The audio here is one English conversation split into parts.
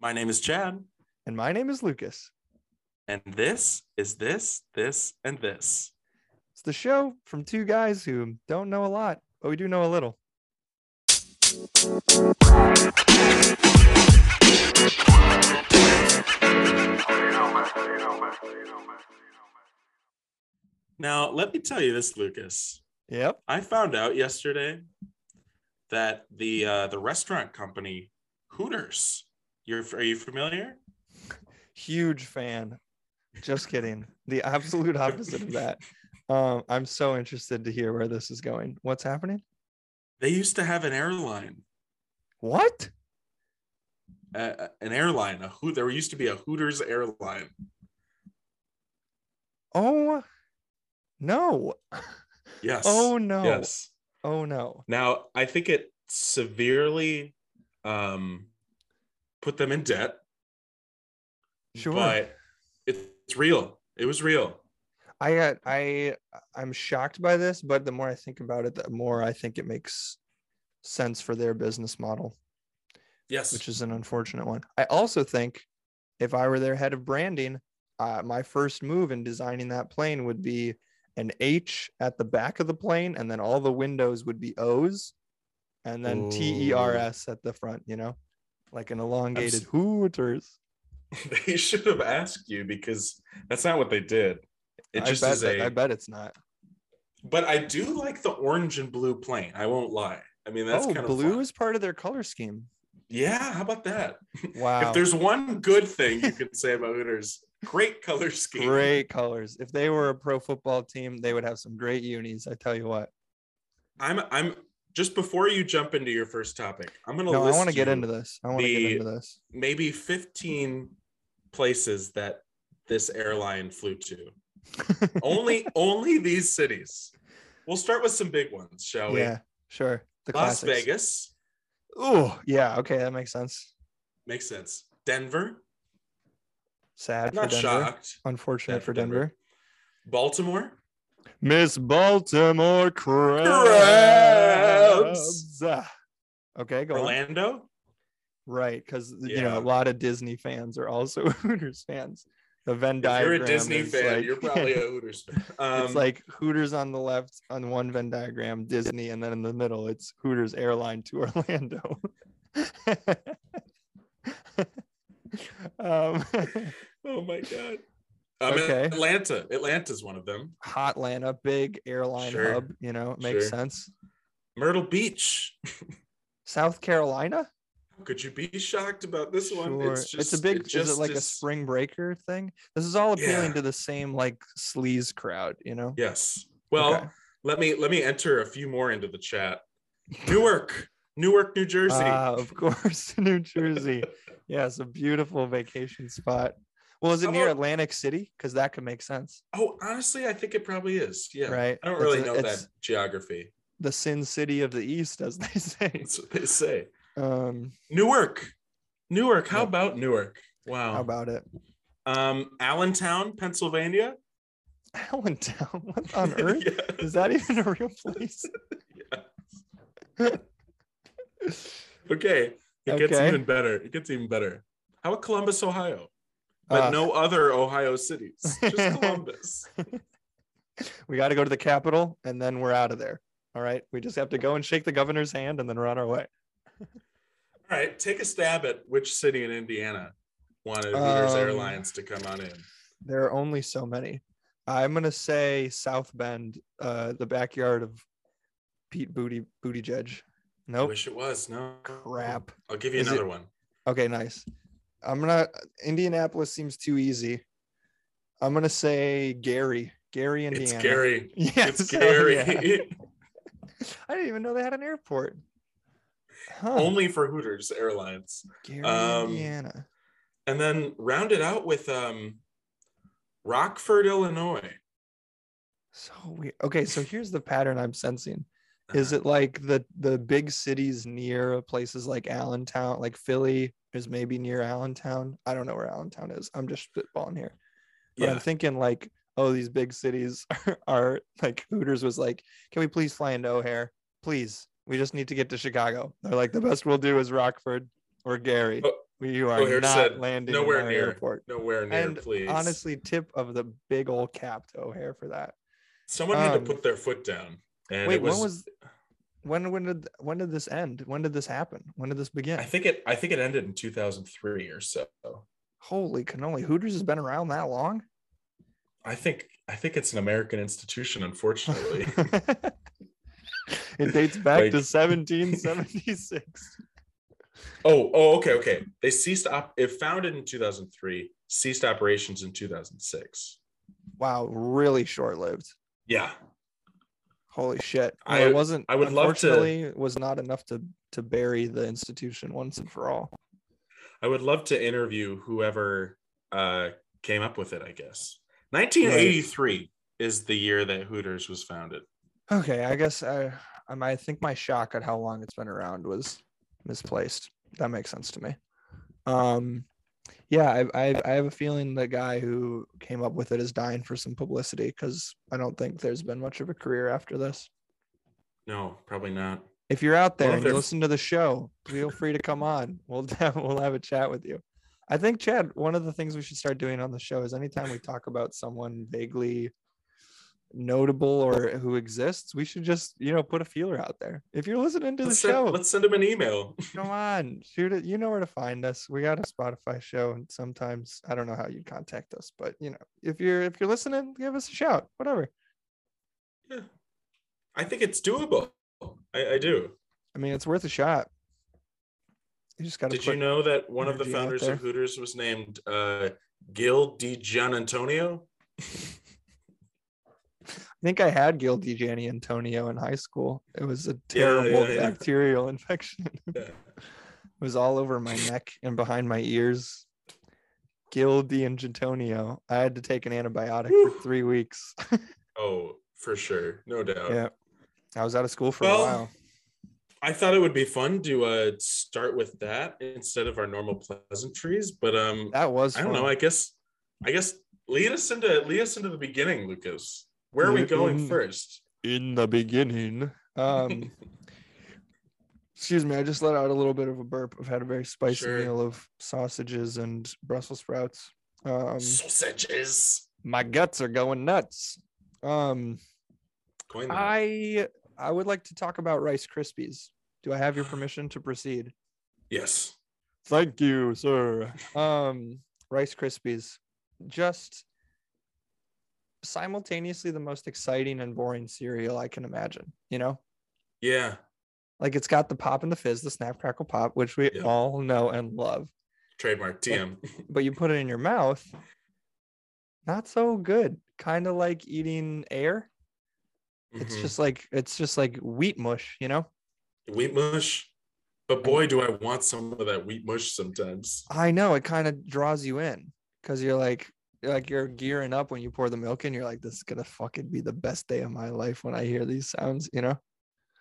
My name is Chad, And my name is Lucas. and this is this, this, and this. It's the show from two guys who don't know a lot, but we do know a little. Now, let me tell you this, Lucas. Yep. I found out yesterday that the uh, the restaurant company Hooters. You're are you familiar? Huge fan. Just kidding. The absolute opposite of that. Um, I'm so interested to hear where this is going. What's happening? They used to have an airline, What? uh, an airline. A Hoot. There used to be a Hooters airline. Oh no. Yes. Oh no. Yes. Oh no. Now, I think it severely um, put them in debt, Sure. but it's real. It was real. I got I I'm shocked by this, but the more I think about it, the more I think it makes sense for their business model, Yes. which is an unfortunate one. I also think if I were their head of branding, uh, my first move in designing that plane would be an H at the back of the plane, and then all the windows would be O's, and then T E R S at the front. You know, like an elongated Hooters. they should have asked you because that's not what they did. It I just bet is a. I bet it's not. But I do like the orange and blue plane. I won't lie. I mean, that's oh, kind of blue fun. is part of their color scheme. Yeah, how about that? Wow. If there's one good thing you can say about Hooters, great color scheme. great colors. If they were a pro football team, they would have some great unis. I tell you what. I'm I'm just before you jump into your first topic, I'm gonna No, I want to get into this. I want to get into this. maybe 15 places that this airline flew to. only only these cities. We'll start with some big ones, shall we? yeah, sure. The Las classics. Vegas Oh, yeah. Okay, that makes sense. makes sense. Denver, Sad for not Denver. shocked. Unfortunate Sad for for Denver. Denver. Baltimore, Miss Baltimore crabs. Crabs. Ah. Okay, go on. Orlando. Right, because you know a lot of Disney fans are also Hooters fans. The Venn If you're a Disney fan, like- you're probably a Hooters fan. Um, it's like Hooters on the left on one Venn diagram, Disney, and then in the middle it's Hooters airline to Orlando. um, oh my god. Um, Okay. Atlanta. Atlanta's one of them. hot Atlanta, big airline Sure. hub. You know, it makes Sure. sense. Myrtle Beach. South Carolina, Could you be shocked about this one? sure. It's It's, a big. it is just it like a spring breaker thing? This is all appealing Yeah. to the same like sleaze crowd. You know. Yes. Well, Okay. let me let me enter a few more into the chat. Newark, Newark, New Jersey. Ah, of course, New Jersey. Yes, a beautiful vacation spot. Well, is it How near about- Atlantic City? Because that could make sense. oh, honestly, I think it probably is. Yeah. Right. I don't really a- know that geography. The Sin City of the East, as they say. That's what they say. Um, Newark. Newark. How Yep. about Newark? Wow. how about it? um Allentown, Pennsylvania? Allentown. What on earth? Yeah. Is that even a real place? Okay. It gets even better. It gets even better. How about Columbus, Ohio? But Uh, no other Ohio cities. Just Columbus. we got to go to the Capitol and then we're out of there. All right. We just have to go and shake the governor's hand and then we're on our way. All right, take a stab at which city in Indiana wanted Hooters Um, Airlines to come on in. There are only so many. I'm gonna say South Bend, uh, the backyard of Pete Booty Booty Judge. I Nope. wish it was. No Crap. I'll give you Is it- another one. Okay, nice. I'm gonna Indianapolis seems too easy. I'm gonna say Gary. Gary, Indiana. It's scary. Yes, It's scary. yeah. I didn't even know they had an airport. Huh. Only for Hooters Airlines. Gary, um, Indiana. And then round it out with um Rockford, Illinois. So weird. Okay, so here's the pattern I'm sensing. Is it like the the big cities near places like Allentown, like Philly is maybe near Allentown? I don't know where Allentown is. I'm just spitballing here. But Yeah. I'm thinking like, oh, these big cities are, are like Hooters was like, can we please fly into O'Hare? Please. We just need to get to Chicago. They're like, the best we'll do is Rockford or Gary. Oh, You are O'Hare not said, landing "Nowhere near." airport. Nowhere near, And please. honestly, tip of the big old cap to O'Hare for that. someone had um, to put their foot down. And Wait, it was, when was when when did when did this end? When did this happen? When did this begin? I think it I think it ended in 2003 or so. Holy cannoli! Hooters has been around that long. I think I think it's an American institution, unfortunately. it dates back Like- to 1776. oh, oh, okay, okay. They ceased op it founded in 2003, ceased operations in 2006. Wow, really short lived. Yeah. Holy shit! Well, I- it wasn't. I would love to- was not enough to to bury the institution once and for all. I would love to interview whoever uh came up with it, I guess. 1983 is the year that Hooters was founded. Okay, I guess I I think my shock at how long it's been around was misplaced. That makes sense to me. Um, yeah, I I, I have a feeling the guy who came up with it is dying for some publicity because I don't think there's been much of a career after this. No, probably not. If you're out there Well, and you listen to the show, feel free to come on. We'll have, we'll have a chat with you. I think Chad, one of the things we should start doing on the show is anytime we talk about someone vaguely notable or who exists, we should just you know put a feeler out there. If you're listening to the Let's show, send, let's send him an email. come on, shoot it. You know where to find us. We got a Spotify show, and sometimes I don't know how you'd contact us, but you know if you're if you're listening, give us a shout. Whatever. Yeah. I think it's doable. I, I do. I mean, it's worth a shot. You just got. Did you know that one of the founders of Hooters was named uh, Gil DiGiannantonio? I think I had Gil Gianni Antonio in high school. It was a terrible yeah, yeah. bacterial infection. Yeah. it was all over my neck and behind my ears. Gil Antonio. I had to take an antibiotic Whew. for three weeks. Oh, for sure. No doubt. yeah. I was out of school for Well, a while. I thought it would be fun to uh, start with that instead of our normal pleasantries, but um, That was I don't know. I guess, I guess lead us into lead us into the beginning, Lucas. Where are we going first? in the beginning. Um excuse me, I just let out a little bit of a burp. I've had a very spicy Sure. meal of sausages and Brussels sprouts. Um Sausages. my guts are going nuts. Um Coin that. I I would like to talk about Rice Krispies. Do I have your permission to proceed? yes. Thank you, sir. Um, Rice Krispies, just simultaneously the most exciting and boring cereal I can imagine. You know, Yeah. like it's got the pop and the fizz, the snap crackle pop, which we Yeah. all know and love. Trademark TM. But you put it in your mouth, not so good. Kind of like eating air. It's Mhm. just like it's just like wheat mush, you know. wheat mush. But boy, do I want some of that wheat mush sometimes. I know it kind of draws you in because you're like you're like you're gearing up when you pour the milk in. You're like, this is gonna fucking be the best day of my life when I hear these sounds. You know,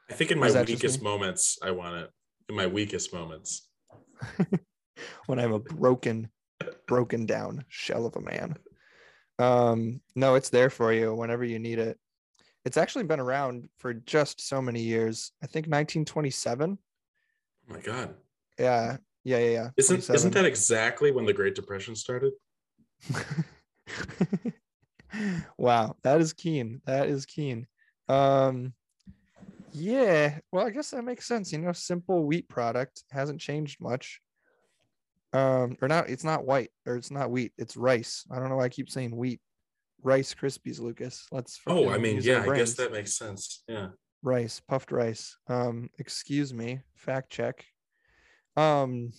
I think in my is that just weakest moments, I want it. In my weakest moments. when I'm a broken, broken down shell of a man. Um, no, it's there for you whenever you need it. It's actually been around for just so many years. I think 1927. Oh my god. Yeah, yeah, yeah, yeah. Isn't isn't that exactly when the Great Depression started? wow, that is keen. That is keen. Um yeah, well, I guess that makes sense. You know, simple wheat product hasn't changed much. Um, or not, it's not white, or it's not wheat, it's rice. I don't know why I keep saying wheat. Rice Krispies, Lucas. Let's Oh, I mean, yeah, I guess that makes sense. Yeah. rice, puffed rice. Um, excuse me, fact check. Um,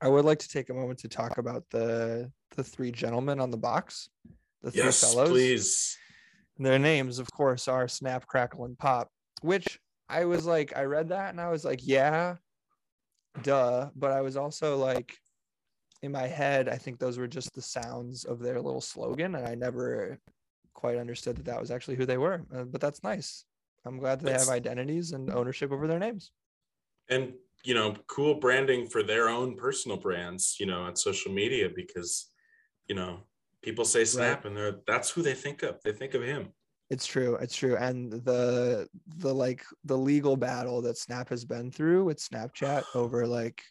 I would like to take a moment to talk about the the three gentlemen on the box. The three Yes, fellows. please. Their names, of course, are Snap, Crackle, and Pop, which I was like, I read that and I was like, yeah, duh. But I was also like, in my head, I think those were just the sounds of their little slogan. And I never quite understood that that was actually who they were. Uh, but that's nice. I'm glad they have identities and ownership over their names. And you know, cool branding for their own personal brands, you know, on social media because you know, people say Snap and they're that's who they think of. They think of him. It's true. It's true. And the the like the legal battle that Snap has been through with Snapchat over like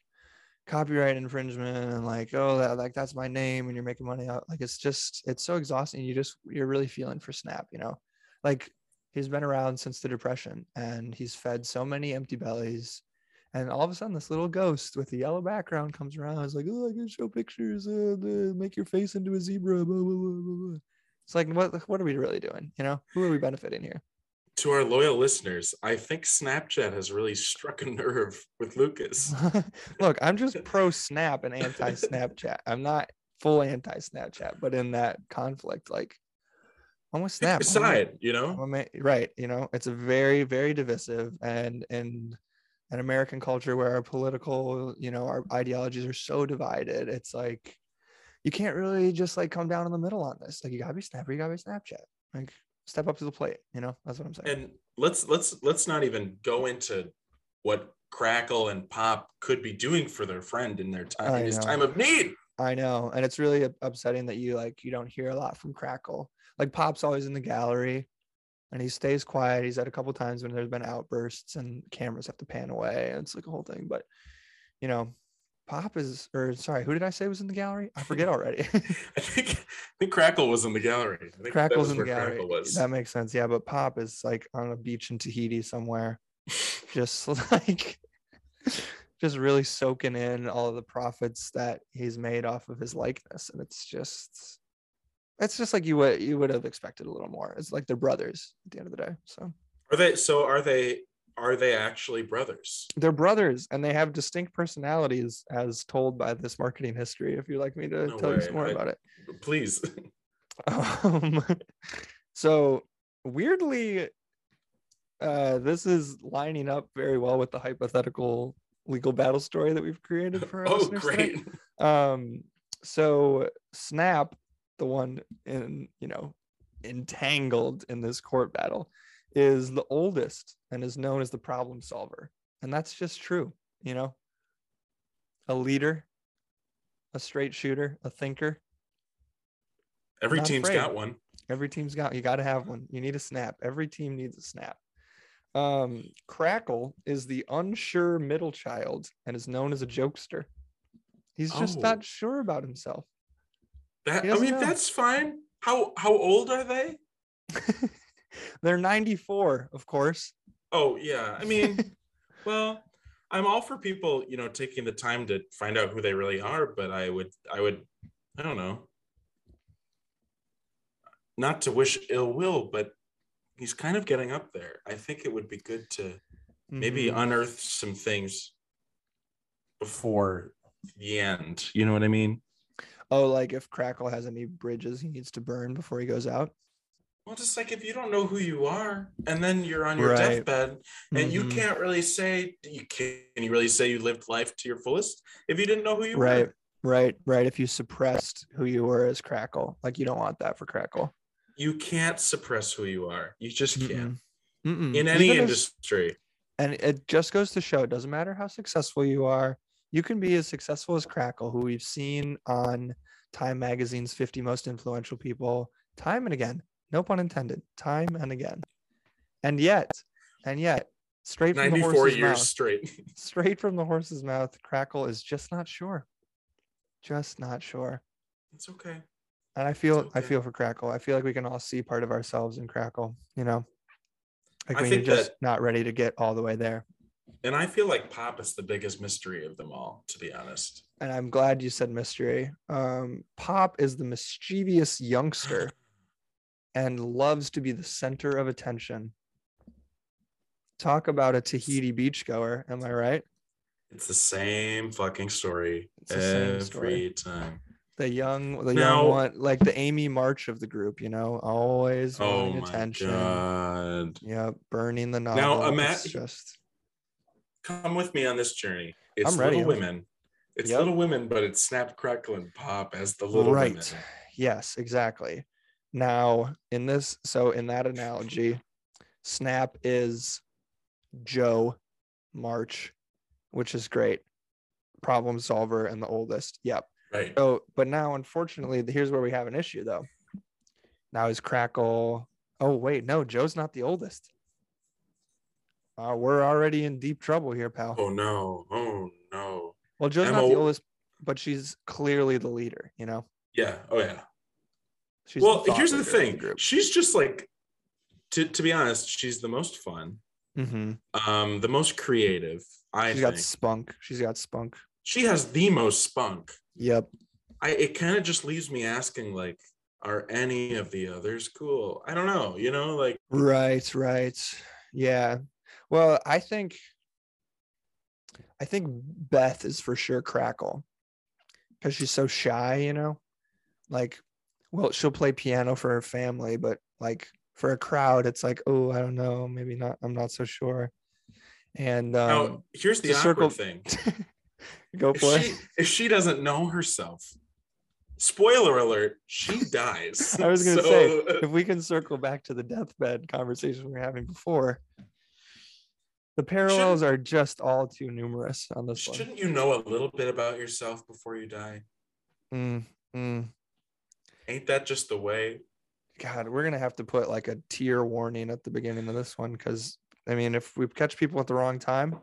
copyright infringement and like oh that like that's my name and you're making money out like it's just it's so exhausting you just you're really feeling for snap you know? Like he's been around since the depression and he's fed so many empty bellies and all of a sudden this little ghost with the yellow background comes around it's like oh i can show pictures uh, make your face into a zebra blah, blah, blah, it's like what what are we really doing you know? Who are we benefiting here to our loyal listeners, I think Snapchat has really struck a nerve with Lucas. Look, I'm just pro Snap and anti Snapchat. I'm not full anti Snapchat, but in that conflict, like I'm with Snap. Side, you know, right? You know, it's a very, very divisive, and and an American culture where our political, you know, our ideologies are so divided. It's like you can't really just like come down in the middle on this. Like you gotta be Snap or you gotta be Snapchat. Like step up to the plate. You know, that's what I'm saying. And let's let's let's not even go into what Crackle and Pop could be doing for their friend in their time in his time of need. I know, and it's really upsetting that you like you don't hear a lot from Crackle. Like Pop's always in the gallery, and he stays quiet. He's at a couple times when there's been outbursts and cameras have to pan away, and it's like a whole thing. But you know, Pop is, or sorry, who did I say was in the gallery? I forget already. I think I think Crackle was in the gallery. I think Crackle's in the gallery. That makes sense. Yeah, but Pop is like on a beach in Tahiti somewhere, just like, just really soaking in all of the profits that he's made off of his likeness, and it's just, it's just like you would you would have expected a little more. It's like they're brothers at the end of the day. So are they? So are they? Are they actually brothers? They're brothers and they have distinct personalities as told by this marketing history. If you'd like me to no tell way. you some more I, about it. Please. Um, so weirdly, uh, this is lining up very well with the hypothetical legal battle story that we've created for us. oh, great. Um, so Snap, the one in, you know, entangled in this court battle, is the oldest and is known as the problem solver. And that's just true, you know. A leader, a straight shooter, a thinker. Every team's afraid. got one. Every team's got you got to have one. You need a snap. Every team needs a snap. Um, Crackle is the unsure middle child and is known as a jokester. He's just oh. not sure about himself. That I mean, know. that's fine. How how old are they? They're 94, of course. Oh, yeah. I mean, well, I'm all for people, you know, taking the time to find out who they really are, but I would, I would, I don't know, not to wish ill will, but he's kind of getting up there. I think it would be good to mm-hmm. maybe unearth some things before the end. You know what I mean? Oh, like if Crackle has any bridges he needs to burn before he goes out? Well, just like if you don't know who you are, and then you're on your right. deathbed, and mm-hmm. you can't really say you can you really say you lived life to your fullest if you didn't know who you right. were. Right, right. Right. If you suppressed who you were as Crackle, like you don't want that for Crackle. You can't suppress who you are. You just can't. Mm-mm. In any Even industry. If, and it just goes to show it doesn't matter how successful you are. You can be as successful as Crackle, who we've seen on Time Magazine's 50 Most Influential People time and again no pun intended, time and again. And yet, and yet, straight from the horse's years mouth, straight, straight from the horse's mouth, Crackle is just not sure, just not sure. It's okay. And I feel, okay. I feel for Crackle. I feel like we can all see part of ourselves in Crackle. You know, like when you're just that, not ready to get all the way there. And I feel like Pop is the biggest mystery of them all, to be honest. And I'm glad you said mystery. Um, Pop is the mischievous youngster and loves to be the center of attention. Talk about a Tahiti beachgoer, am I right? It's the same fucking story every story. time. The young, the now, young one, like the Amy March of the group, you know, always oh wanting oh attention. God. Yeah, burning the novel. Now, imagine just come with me on this journey. It's I'm ready. Little Women. It's yep. Little Women, but it's Snap, Crackle, and Pop as the Little right. Women. Yes, exactly. Now, in this, so in that analogy, Snap is Jo March, which is great. Problem solver and the oldest. Yep. Right. So, but now, unfortunately, here's where we have an issue though. Now is Crackle. Oh, wait, no, Jo's not the oldest. Uh, we're already in deep trouble here, pal. Oh, no. Oh, no. Well, Jo's not the oldest, but she's clearly the leader. You know, Yeah. Oh yeah. She's well, thought here's the thing. group. she's just like, to to be honest, she's the most fun, Mhm. um, the most creative. I She's think got spunk. She's got spunk. she has the most spunk. Yep. I it kind of just leaves me asking like, are any of the others cool? I don't know. You know, like Right, right. Yeah. Well, I think I think Beth is for sure crackle because she's so shy, you know? Like, well, she'll play piano for her family, but like for a crowd, it's like, oh, I don't know, maybe not. I'm not so sure. And now um here's the to circle- thing. go If for she it. if she doesn't know herself, spoiler alert, she dies. I was gonna So, say if we can circle back to the deathbed conversation we were having before, the parallels are just all too numerous on this one. shouldn't you know a little bit about yourself before you die? Mm, mm. Ain't that just the way? God, we're gonna have to put like a tear warning at the beginning of this one because I mean, if we catch people at the wrong time,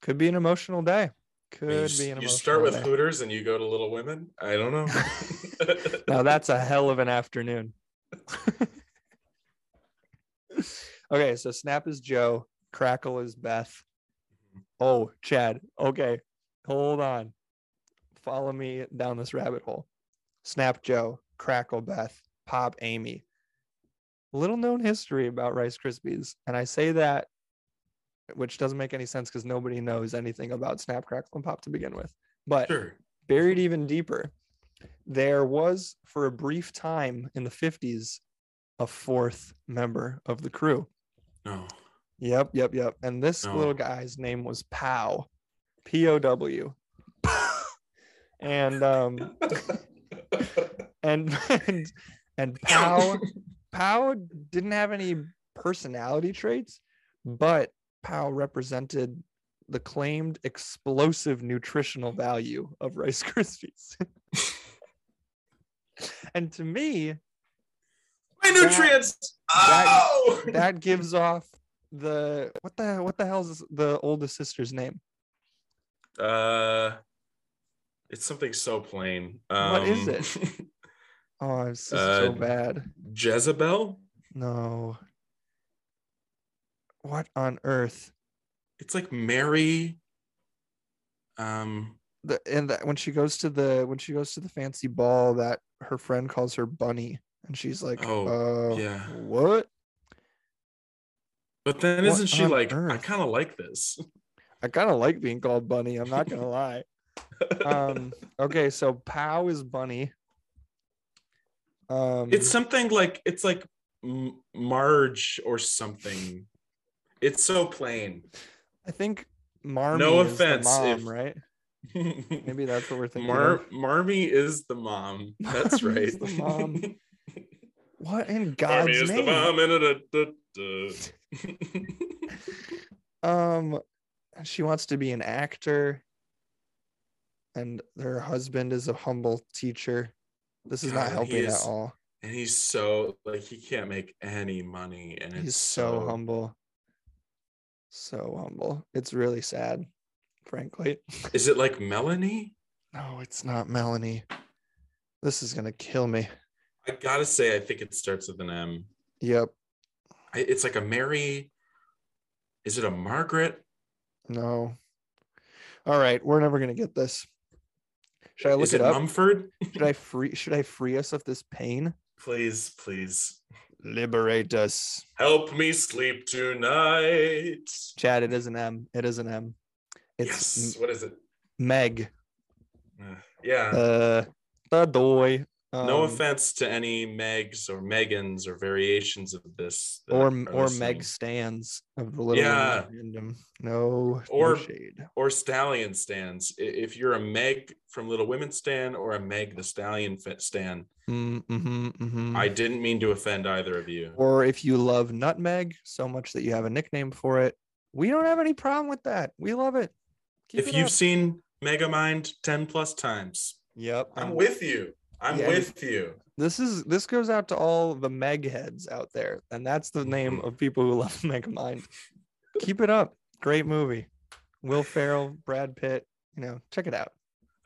could be an emotional day. Could I mean, you, be an you emotional start with day. Hooters and you go to Little Women. I don't know. now that's a hell of an afternoon. okay, so Snap is Jo, Crackle is Beth. Mm-hmm. Oh, Chad. Okay, hold on. Follow me down this rabbit hole. Snap Jo, Crackle Beth, Pop Amy. Little known history about Rice Krispies. And I say that, which doesn't make any sense because nobody knows anything about Snap, Crackle, and Pop to begin with. But sure. buried even deeper, there was for a brief time in the 50s a fourth member of the crew. No. Yep, yep, yep. And this No. little guy's name was Pow, P O W. And um and and and Pow Pow didn't have any personality traits, but Pow represented the claimed explosive nutritional value of Rice Krispies. and to me, My nutrients. that- oh! that gives off the what the what the hell's the oldest sister's name? Uh, it's something so plain. Um, What is it? Oh, this is so Uh, bad. Jezebel. No. What on earth? It's like Mary. Um. The and that when she goes to the when she goes to the fancy ball that her friend calls her bunny and she's like, Oh, uh, yeah. what? But then What isn't she like? I kind of like this. I kind of like being called bunny. I'm not gonna lie. Um, okay, so Pow is bunny. Um, it's something like it's like Marge or something. It's so plain. I think Marmee No is the offense mom, if- right? Maybe that's what we're thinking. Mar of. Marmee is the mom. That's right. the mom. What in Marmee God's is the mom. and da- da- da. Um, she wants to be an actor, and her husband is a humble teacher. This is not God, he helping is at all. and he's so like he can't make any money, and He's it's so, so humble, so humble. It's really sad, frankly. Is it like Melanie? No, it's not Melanie. This is gonna kill me. I gotta say, I think it starts with an M. Yep. I, it's like a Mary. Is it a Margaret? No. All right, we're never gonna get this. Should I look Is it, it up? Mumford? Should I free? Should I free us of this pain? please, please Liberate us, help me sleep tonight. Chad. It is an M. It is an M. It's yes. What is it? Meg. Uh, yeah. Uh, the doy. No Um, offense to any Megs or Megans or variations of this. Or or. Meg stands of the little Yeah. random. No, Or- no shade. or Stallion stands. If you're a Meg from Little Women stand or a Meg the Stallion fit stan, Mm, mhm, mhm. I didn't mean to offend either of you. or if you love nutmeg so much that you have a nickname for it, we don't have any problem with that. We love it. Keep if it you've seen Megamind 10 plus times, yep, I'm um, with you. I'm yeah, with you. this is this goes out to all the Meg heads out there, and that's the name of people who love Megamind. Keep it up. Great movie. Will Ferrell, Brad Pitt, you know, check it out.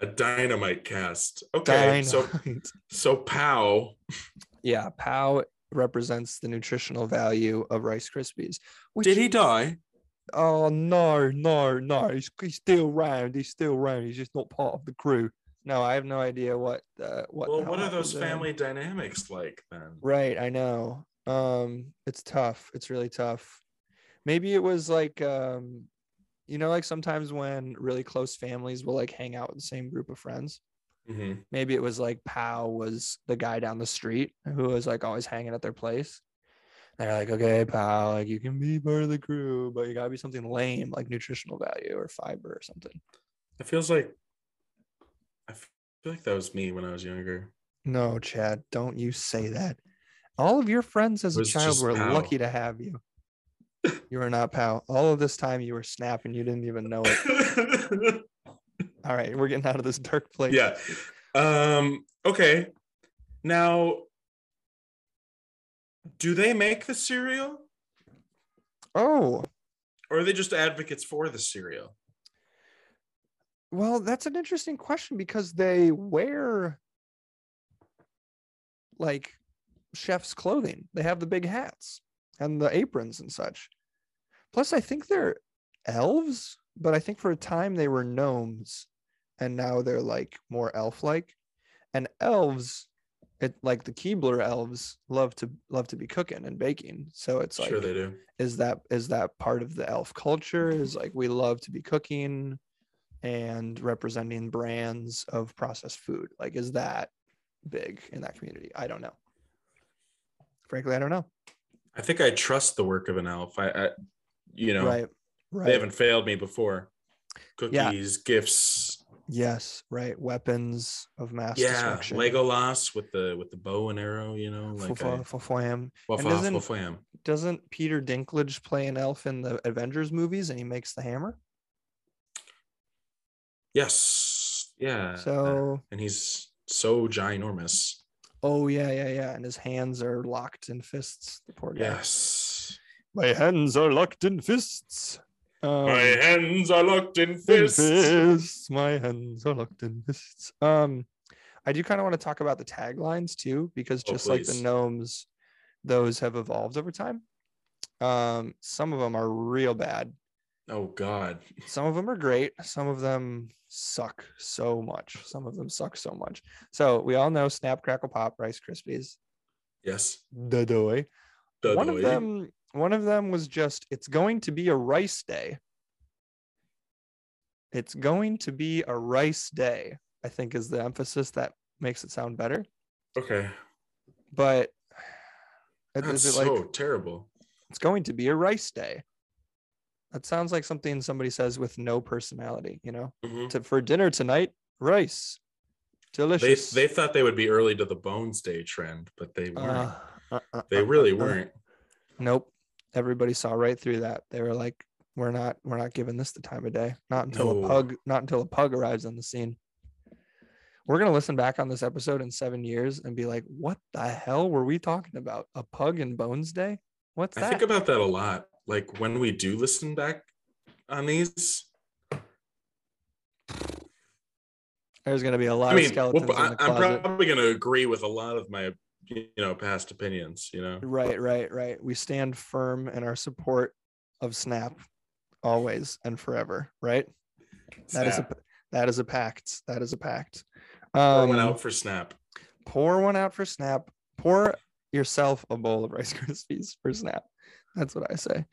A dynamite cast. Okay, so Dynamite. so Pow. yeah, POW represents the nutritional value of Rice Krispies. Which, Did he die? Oh no, no, no! He's, he's still around. He's still around. He's just not part of the crew. No, I have no idea what. Uh, what? Well, what are those happened to him. family dynamics like then? Right, I know. Um, it's tough. It's really tough. Maybe it was like um, you know, like sometimes when really close families will like hang out with the same group of friends. Mhm. Maybe it was like Pow was the guy down the street who was like always hanging at their place. They're like, okay, pal, like you can be part of the crew, but you gotta be something lame like nutritional value or fiber or something. It feels like I feel like that was me when I was younger. No, Chad, don't you say that. All of your friends as a child were Pow. lucky to have you. You were not pal. All of this time you were snapping, you didn't even know it. All right, we're getting out of this dark place. yeah. Um, okay. Now, do they make the cereal Oh, or are they just advocates for the cereal? Well, that's an interesting question because they wear like chef's clothing. They have the big hats and the aprons and such. Plus, I think they're elves, but I think for a time they were gnomes and now they're like more elf like. And elves, it like the Keebler elves love to love to be cooking and baking. So it's like sure they do. is that is that part of the elf culture is like we love to be cooking and representing brands of processed food like is that big in that community i don't know frankly i don't know I think I trust the work of an elf. I, I you know, right right they haven't failed me before. Yeah. Cookies, gifts. yes right weapons of mass Yeah, destruction Legolas with the with the bow and arrow. You know, like I, Fwam. Waf- And waf- doesn't- doesn't peter dinklage play an elf in the avengers movies and he makes the hammer Yes. Yeah. so and he's so ginormous. oh yeah yeah yeah and his hands are locked in fists the poor guy Yes. My hands are locked in fists. Um, My hands are locked in in fists. fists. My hands are locked in fists. Um, I do kind of want to talk about the taglines too, because Oh, just like the gnomes, those have evolved over time. Um, some of them are real bad. Oh God. Some of them are great. Some of them suck so much. Some of them suck so much. So we all know Snap Crackle Pop Rice Krispies. Yes. The doy. one of them one of them was just it's going to be a rice day it's going to be a rice day i think is the emphasis that makes it sound better Okay. but That's is it like so terrible. it's going to be a rice day that sounds like something somebody says with no personality you know Mhm. to, for dinner tonight rice They delicious they thought they would be early to the Bones Day trend, but they weren't. Uh, uh, uh, they uh, really uh, weren't. Nope. Everybody saw right through that. They were like, "We're not, we're not giving this the time of day. Not until No. a pug, not until a pug arrives on the scene." We're gonna listen back on this episode in seven years and be like, "What the hell were we talking about? A pug and Bones Day? What's that I that?" think about that a lot. Like when we do listen back on these. There's gonna be a lot I mean, of skeletons well, I, I'm probably going to agree with a lot of my, you know, past opinions. You know. Right, right, right. We stand firm in our support of Snap, always and forever. Right. That is a that is a pact. That is a pact. Pour Um, one out for Snap. pour one out for Snap. Pour yourself a bowl of Rice Krispies for Snap. That's what I say.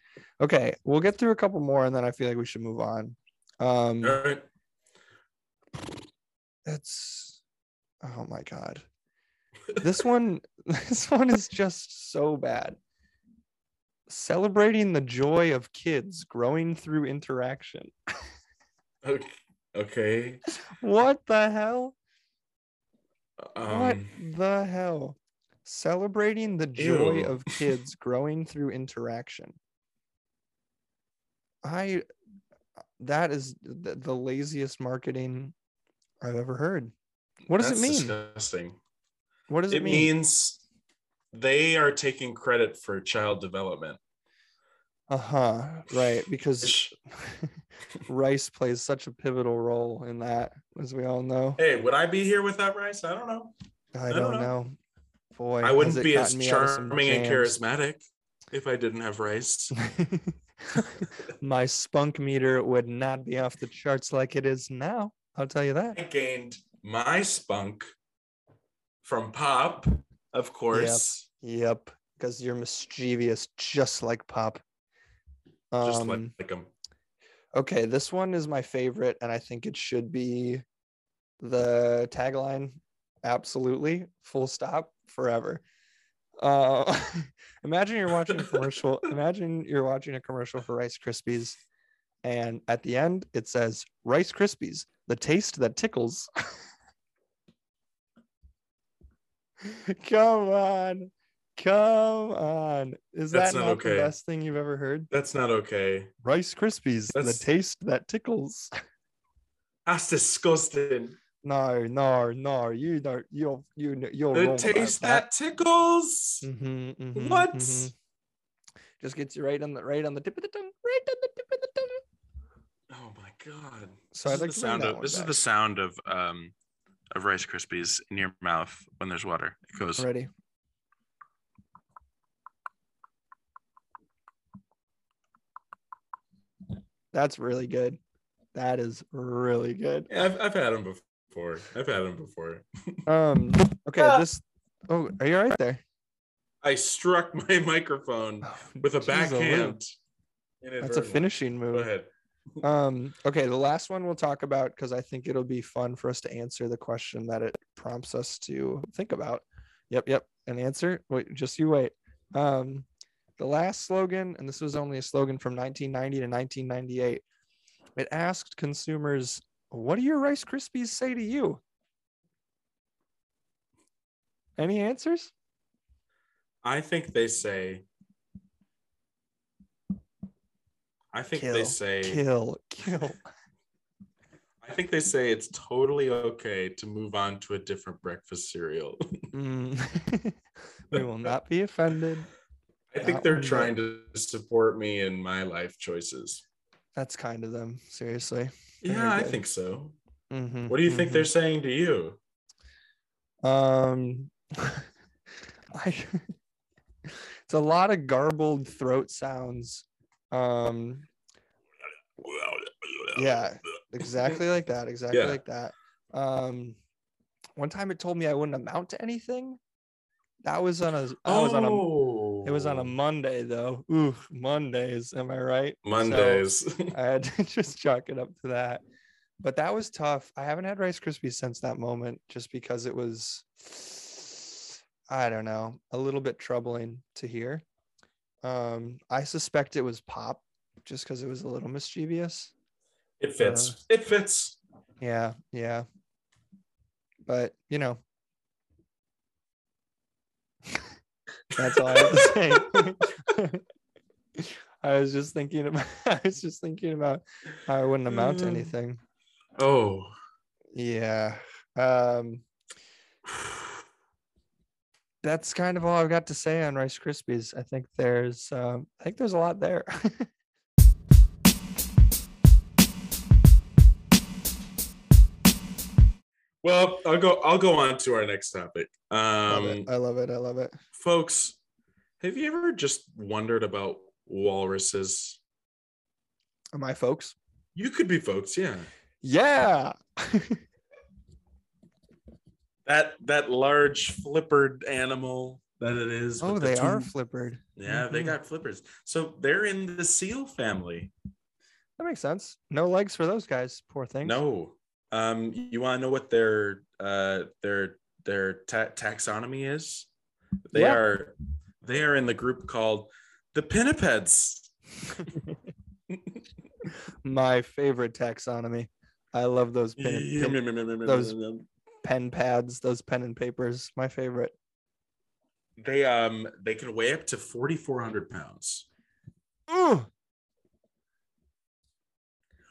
Okay, we'll get through a couple more, and then I feel like we should move on. Um, All right. it's oh my god, this one, this one is just so bad. Celebrating the joy of kids growing through interaction. Okay. okay. What the hell? what Um, the hell? Celebrating the joy Ew. of kids growing through interaction. I that is the, the laziest marketing I've ever heard. What does that's it mean? Disgusting. What does it it, mean? means they are taking credit for child development Uh-huh. Right. Because rice plays such a pivotal role in that, as we all know. Hey, would I be here without rice? I don't know. I don't don't know. know. Boy, I wouldn't be as gotten me out of some charming and charismatic if I didn't have rice. My spunk meter would not be off the charts like it is now. I'll tell you that. I gained my spunk from Pop, of course. Yep. Because you're mischievous, just like Pop. Just Um, like, like him. Okay, this one is my favorite, and I think it should be the tagline. Absolutely, full stop, forever. Uh, imagine you're watching a commercial. imagine you're watching a commercial for Rice Krispies, and at the end it says Rice Krispies, the taste that tickles. come on, come on! Is That's that not not okay. the best thing you've ever heard? That's not okay. Rice Krispies, That's- the taste that tickles. That's disgusting. No, no, no, you don't. You're you kn- you're The wrong taste that. that tickles. Mhm, mhm, What? mhm. Just gets you right on the right on the tip of the tongue, right on the tip of the tongue. Oh my god. So this I'd like is the sound of one this is the sound of um of Rice Krispies in your mouth when there's water. It goes Ready? That's really good. That is really good. Yeah, I've, I've had them before. I've had them before. Um. Okay. Ah. This. Oh, are you all right there? I struck my microphone with a Jeez, backhand. That's a inadvertently. finishing Go move. ahead. Um, okay, the last one we'll talk about because I think it'll be fun for us to answer the question that it prompts us to think about. Yep, yep. An answer. Wait, just you wait. Um, the last slogan, and this was only a slogan from 1990 to 1998. It asked consumers, "What do your Rice Krispies say to you?" Any answers? I think they say. I think they say. Kill, kill. I think they say it's totally okay to move on to a different breakfast cereal. Mm. we will not be offended. I think they're trying to support me in my life choices. That's kind of them, seriously. Yeah, I think so. Mhm, What do you think mhm. they're saying to you? Um, I. it's a lot of garbled throat sounds. Um, Yeah. exactly like that. Exactly Yeah. like that. Um, one time it told me I wouldn't amount to anything. That was on a. That was on a. It was on a Monday though. Ooh, Mondays. Am I right? So, Mondays. I had to just chalk it up to that. But that was tough. I haven't had Rice Krispies since that moment just because it was, I don't know, a little bit troubling to hear. Um, I suspect it was pop just because it was a little mischievous. it fits. it fits. Yeah, yeah. But, you know, that's all I have to say. I was just thinking about I was just thinking about how I wouldn't amount to Mm. anything. Oh. Yeah. Um that's kind of all I've got to say on Rice Krispies. I think there's um I think there's a lot there. Well, I'll go. I'll go on to our next topic. I love Um, it. I love it. I love it. Folks, have you ever just wondered about walruses? Am I folks? You could be folks, yeah. Yeah. That that large flippered animal that it is. oh, they are flippered. Yeah, they Mhm. got flippers. So they're in the seal family. That makes sense. No legs for those guys. Poor things. No. Um, you want to know what their uh their their ta- taxonomy is? They Yeah. are they are in the group called the pinnipeds. My favorite taxonomy. I love those pen, pen, those- pen pads, those pen and papers. My favorite. They um they can weigh up to 4,400 pounds. Ooh.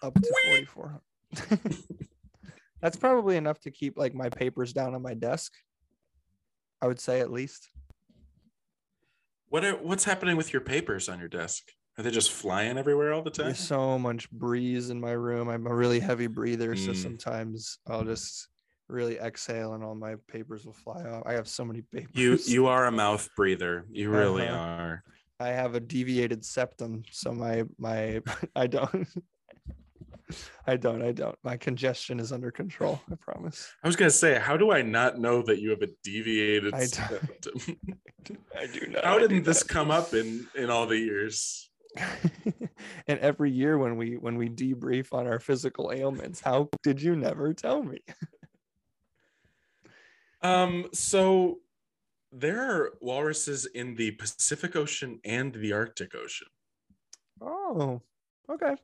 Up to forty four hundred. That's probably enough to keep like my papers down on my desk. I would say at least. What are, what's happening with your papers on your desk? Are they just flying everywhere all the time? There's so much breeze in my room. I'm a really heavy breather, so Mm. sometimes I'll just really exhale and all my papers will fly off. I have so many papers. You you are a mouth breather. You really Uh-huh. are. I have a deviated septum, so my my I don't I don't I don't. My congestion is under control, I promise. I was gonna say, how do I not know that you have a deviated I septum? I do not. How I didn't this come up in in all the years? and every year when we when we debrief on our physical ailments, how did you never tell me? Um, so there are walruses in the Pacific Ocean and the Arctic Ocean. Oh, okay.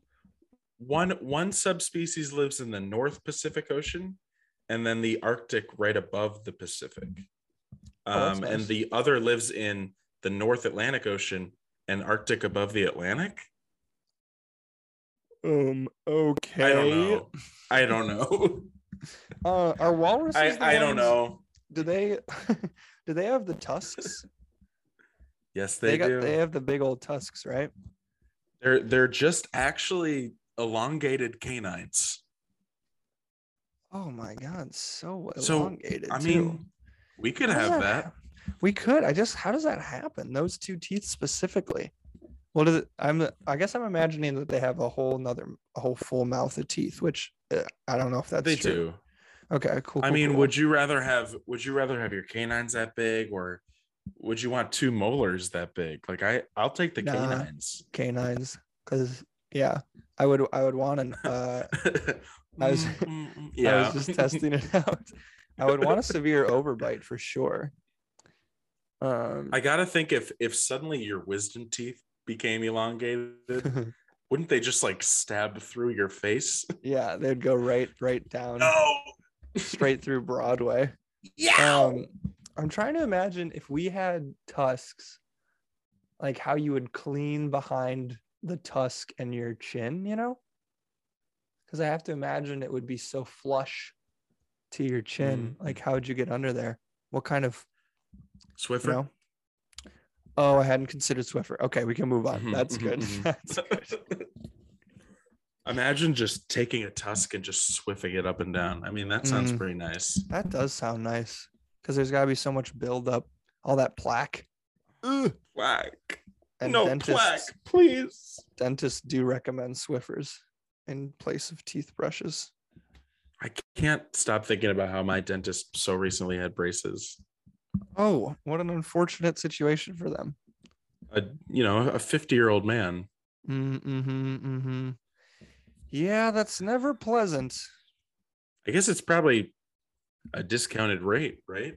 One one subspecies lives in the North Pacific Ocean, and then the Arctic right above the Pacific. Oh, Um, nice. and the other lives in the North Atlantic Ocean and Arctic above the Atlantic. Um. Okay. I don't know. I don't know. Uh, are walruses? I, I don't know. Do they? do they have the tusks? Yes, they, got. do. They have the big old tusks, right? They're they're just actually elongated canines. Oh my god, so So, elongated. I too. mean, we could How does have that. hap- We could. I just. How does that happen? Those two teeth specifically. What is it? I'm. I guess I'm imagining that they have a whole another, a whole full mouth of teeth, which uh, I don't know if that's they true. do. Okay, cool. I cool, mean, cool. would you rather have would you rather have your canines that big or would you want two molars that big? Like I I'll take the Nah. canines. canines? Because yeah, I would. I would want an. Uh, I was- mm, I yeah. was just testing it out. I would want a severe overbite for sure. Um, I gotta think if if suddenly your wisdom teeth became elongated, wouldn't they just like stab through your face? yeah, they'd go right, right down, No. straight through Broadway. Yeah. Um, I'm trying to imagine if we had tusks, like how you would clean behind the tusk and your chin, you know? Because I have to imagine it would be so flush to your chin. Mhm. Like, how would you get under there? What kind of, Swiffer. you know? Oh, I hadn't considered Swiffer. Okay, we can move on. Mhm, That's mhm, good. That's good. Imagine just taking a tusk and just swiffing it up and down. I mean, that sounds Mm. pretty nice. That does sound nice. Because there's got to be so much buildup, all that plaque. Ugh. Plaque. And no dentists, plaque, please. dentists do recommend Swiffers in place of teeth brushes. I can't stop thinking about how my dentist so recently had braces. Oh, what an unfortunate situation for them. A you know a fifty year old man. Mm-hmm, mm-hmm. Yeah, that's never pleasant. I guess it's probably a discounted rate, right?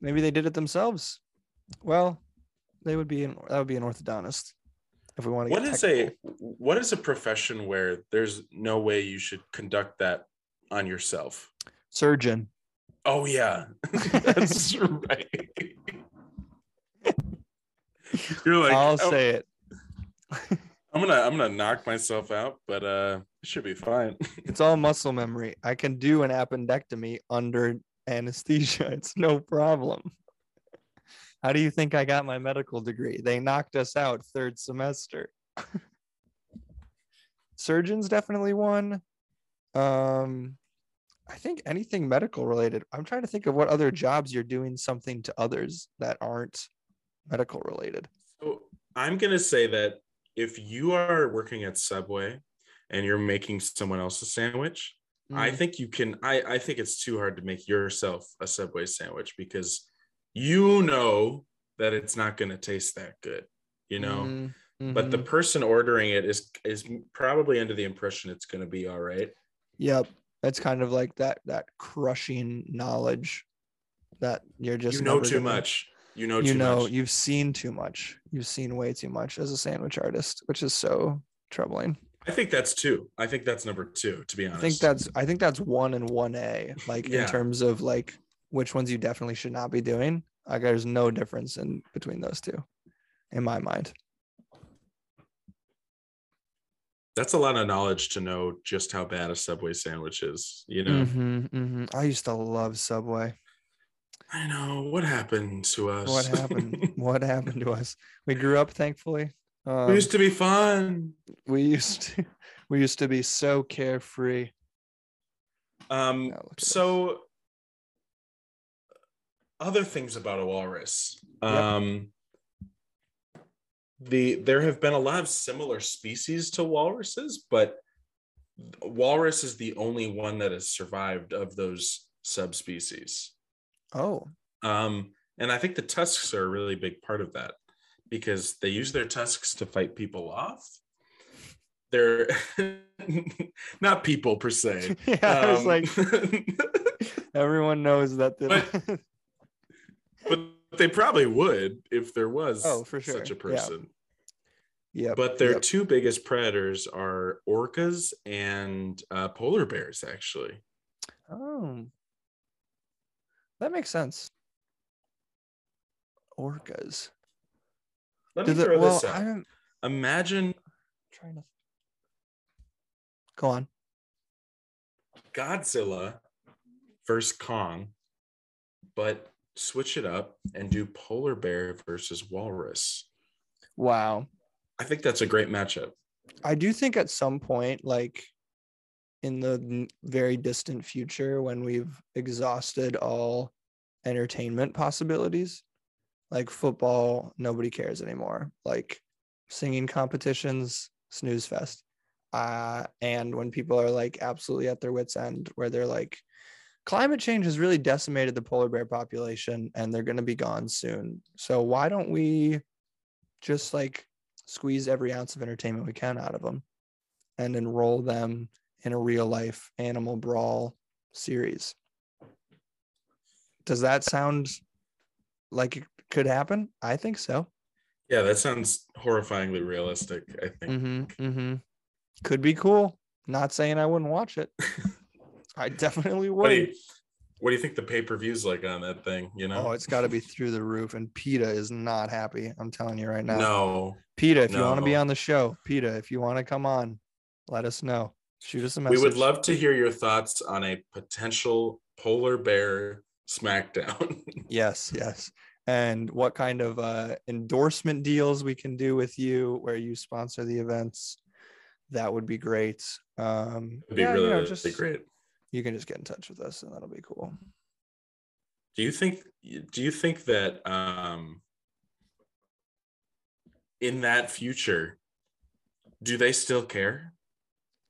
Maybe they did it themselves. Well, they would be an, that would be an orthodontist if we want to What get is a what is a profession where there's no way you should conduct that on yourself? surgeon. Oh yeah, that's right. You're like, I'll "Oh, say it. I'm gonna I'm gonna knock myself out, but uh, it should be fine. It's all muscle memory. I can do an appendectomy under anesthesia. It's no problem. How do you think I got my medical degree? They knocked us out third semester. Surgeons definitely one. Um, I think anything medical related. I'm trying to think of what other jobs you're doing something to others that aren't medical related. So I'm gonna say that if you are working at Subway and you're making someone else a sandwich, I Mm, think you can. I I think it's too hard to make yourself a Subway sandwich because you know that it's not gonna taste that good, you know. mm, But the person ordering it is is probably under the impression it's gonna be all right. Yep. It's kind of like that that crushing knowledge that you're just you know too gonna- much. You know you know, much. you've seen too much. You've seen way too much as a sandwich artist, which is so troubling. I think that's two. I think that's number two. To be honest. I think that's I think that's one and one A, like Yeah. in terms of like which ones you definitely should not be doing. Like there's no difference in between those two, in my mind. that's a lot of knowledge to know just how bad a Subway sandwich is. You know. Mhm, mhm. I used to love Subway. I know what happened to us. What happened? what happened to us? We grew up, thankfully. Um, we used to be fun. we used to we used to be so carefree. Um, Now look at so other things about a walrus. Um, the there have been a lot of similar species to walruses, but walrus is the only one that has survived of those subspecies. Oh, Um, and I think the tusks are a really big part of that because they use their tusks to fight people off. They're not people per se. yeah. I was Um, like, everyone knows that. But- but they probably would if there was Oh, for sure. such a Yeah. person. yep. But their yep. two biggest predators are orcas and uh, polar bears, actually. Oh, that makes sense. Orcas. Let me throw well, this out. I'm Imagine trying to. Go on. Godzilla versus Kong, but switch it up and do polar bear versus walrus. Wow. I think that's a great matchup. I do think at some point, like in the very distant future, when we've exhausted all entertainment possibilities, like football, nobody cares anymore. Like singing competitions, snooze fest. Uh, and when people are like absolutely at their wits' end, where they're like, climate change has really decimated the polar bear population and they're going to be gone soon. So why don't we just like squeeze every ounce of entertainment we can out of them and enroll them in a real life animal brawl series. Does that sound like it could happen? I think so. Yeah, that sounds horrifyingly realistic, I think. Mm-hmm, mm-hmm. Could be cool. Not saying I wouldn't watch it. I definitely What do would. you what do you think the pay-per-view's like on that thing? You know? Oh, it's got to be through the roof. And PETA is not happy. I'm telling you right now. no. PETA, if you want to be on the show, PETA, if you want to come on, let us know. Shoot us a message. We would love to hear your thoughts on a potential polar bear smackdown. Yes, yes. And what kind of uh, endorsement deals we can do with you where you sponsor the events. That would be great. Um, It'd be yeah, really, you know, really just great. You can just get in touch with us and that'll be cool. Do you think do you think that um in that future do they still care?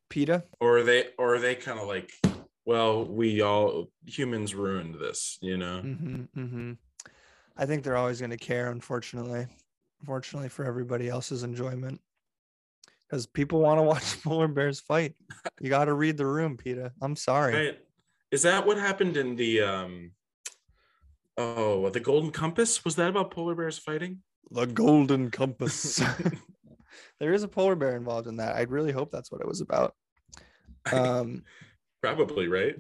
PETA, Or are they or are they kind of like, well, we all humans ruined this, you know? mm-hmm, mm-hmm. I think they're always going to care, unfortunately. Unfortunately for everybody else's enjoyment. Because people want to watch polar bears fight. You got to read the room, PETA. I'm sorry. Right. Is that what happened in the um oh the Golden Compass? Was that about polar bears fighting? The Golden Compass. there is a polar bear involved in that. I'd really hope that's what it was about. Um, Probably, right?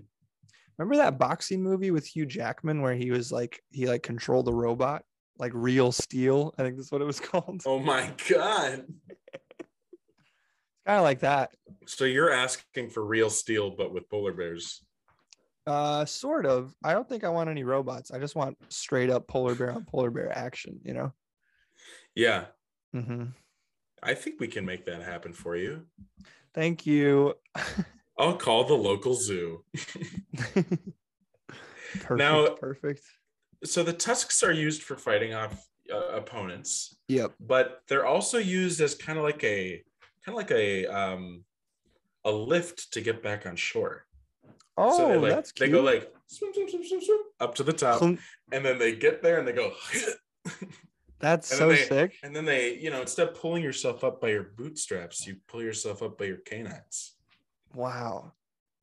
remember that boxing movie with Hugh Jackman where he was like he like controlled a robot, like real steel. I think that's what it was called. Oh my god. Kind of like that. So you're asking for real steel but with polar bears. Uh, sort of. I don't think I want any robots. I just want straight up polar bear on polar bear action. You know. Yeah. Mm-hmm. I think we can make that happen for you. Thank you. I'll call the local zoo. perfect. Now- perfect. So the tusks are used for fighting off uh, opponents, Yep. but they're also used as kind of like a kind of like a um a lift to get back on shore. Oh, so they like that's they go like swim, swim, swim, swim, swim, up to the top, and then they get there and they go That's so they- sick. and then they you know instead of pulling yourself up by your bootstraps, you pull yourself up by your canines. Wow.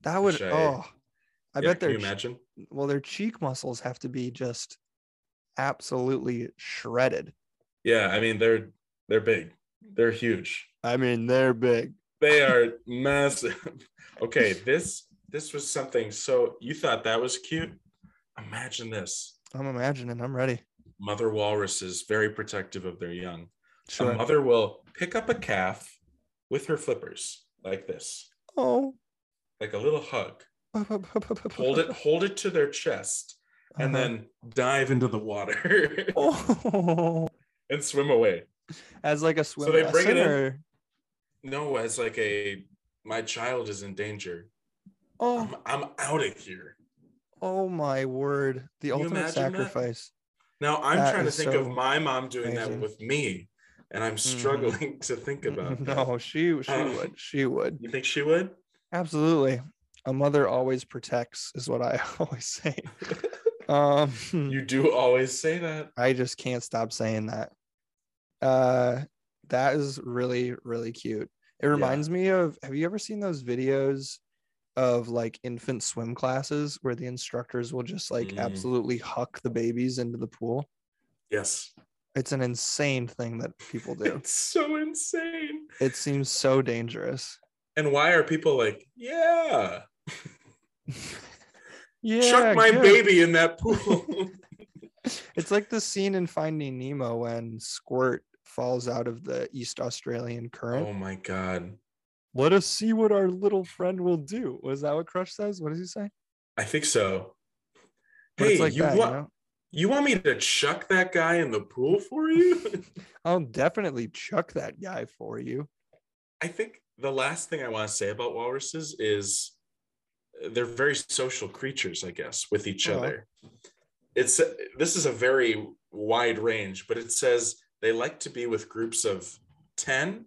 That would I- oh I Yeah, bet can their imagine? well their cheek muscles have to be just absolutely shredded. Yeah, I mean they're they're big, they're huge. I mean, they're big. They are massive. Okay, this this was something. So you thought that was cute? Imagine this: I'm imagining. I'm ready. mother walrus is very protective of their young. Sure. A mother will pick up a calf with her flippers like this, oh. like a little hug. Hold it, hold it to their chest, and Uh-huh. then dive into the water Oh. and swim away. As like a swimmer. So they bring it in. No, as like a my child is in danger. oh I'm I'm out of here. oh my word. The you ultimate imagine that? sacrifice. Now I'm That trying to think of my mom doing amazing. that with me, and I'm Mhm. struggling to think about that. No, she she would. She would. You think she would? Absolutely. A mother always protects is what I always say. Um You do always say that. I just can't stop saying that. Uh that is really really cute. It reminds me of have you ever seen those videos of like infant swim classes where the instructors will just like Mm. absolutely huck the babies into the pool? Yes. It's an insane thing that people do. It's so insane. it seems so dangerous. And why are people like, yeah, Yeah, chuck my good. baby in that pool? It's like the scene in Finding Nemo when Squirt falls out of the East Australian current. oh my god. Let us see what our little friend will do. Was that what Crush says? What does he say? I think so. But hey, like you that, want you know? you want me to chuck that guy in the pool for you? I'll definitely chuck that guy for you. I think the last thing I want to say about walruses is uh, they're very social creatures, I guess, with each Uh-huh. other. It's this is a very wide range, but it says they like to be with groups of 10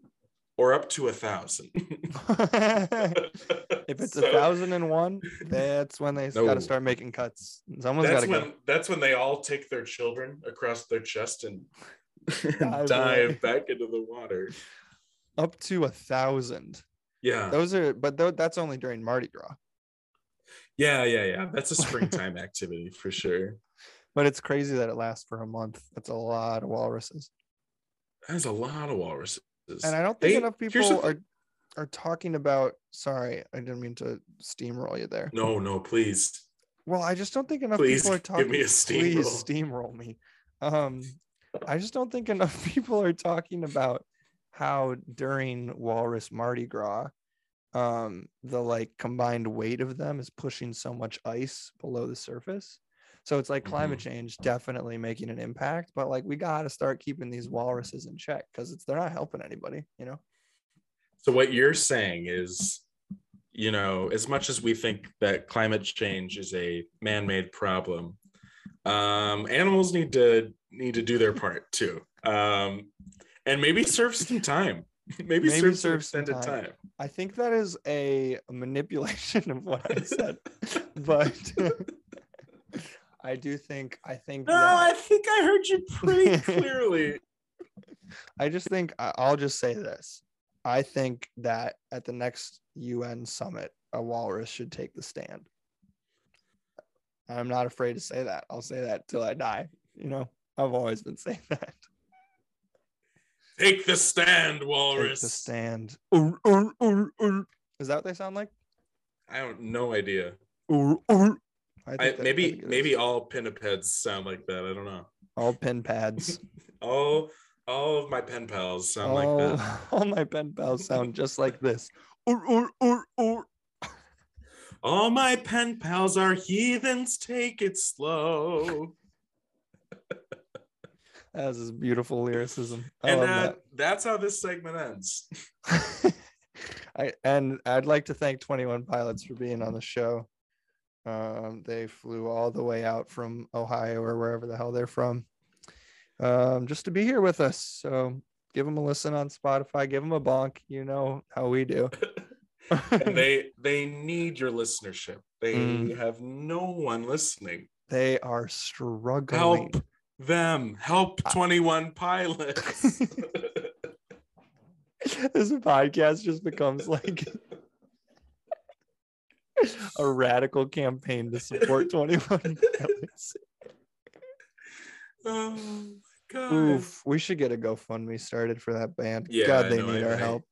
or up to a thousand. if it's a thousand and one, that's when they got to start making cuts. Someone's got that's to when go. that's when they all take their children across their chest and Dive back into the water. Up to a thousand. Yeah. Those are, but tho- that's only during Mardi Gras. Yeah, yeah, yeah. That's a springtime activity for sure. But it's crazy that it lasts for a month. That's a lot of walruses. That's a lot of walruses. And I don't think They- enough people are are talking about. Sorry, I didn't mean to steamroll you there. No, no, please. Well, I just don't think enough Please people are talking. give me a steamroll. Please steamroll. steamroll me. Um, I just don't think enough people are talking about how during Walrus Mardi Gras, um, the like combined weight of them is pushing so much ice below the surface. So it's like climate Mm-hmm. change definitely making an impact, but like we got to start keeping these walruses in check because it's they're not helping anybody, you know. So what you're saying is, you know, as much as we think that climate change is a man-made problem, um, animals need to need to do their part too, um, and maybe serve some time. Maybe, Maybe serve some serve some extended time. time. I think that is a manipulation of what I said, but I do think I think No, that- I think I heard you pretty clearly. I just think I'll just say this. I think that at the next UN summit, a walrus should take the stand. I'm not afraid to say that. I'll say that till I die. You know, I've always been saying that. Take the stand, walrus. Take the stand. Ur, ur, ur. Is that what they sound like? I have no idea. Ur, ur. I I, maybe maybe all pinnipeds sound like that. I don't know. all pen pads. All all of my pen pals sound like that. all my pen pals sound just like this. Ur, ur, ur, ur. All my pen pals are heathens. Take it slow. That is a beautiful lyricism. I and uh, that. that's how this segment ends. I and I'd like to thank 21 Pilots for being on the show. Um, they flew all the way out from Ohio or wherever the hell they're from, um, just to be here with us. So give them a listen on Spotify. Give them a bonk. You know how we do. and they they need your listenership. They Mm. have no one listening. they are struggling. Help them. Help 21 pilots. this podcast just becomes like a radical campaign to support 21 pilots. oh my god. Oof, we should get a GoFundMe started for that band. Yeah, God, they need I- our I- help.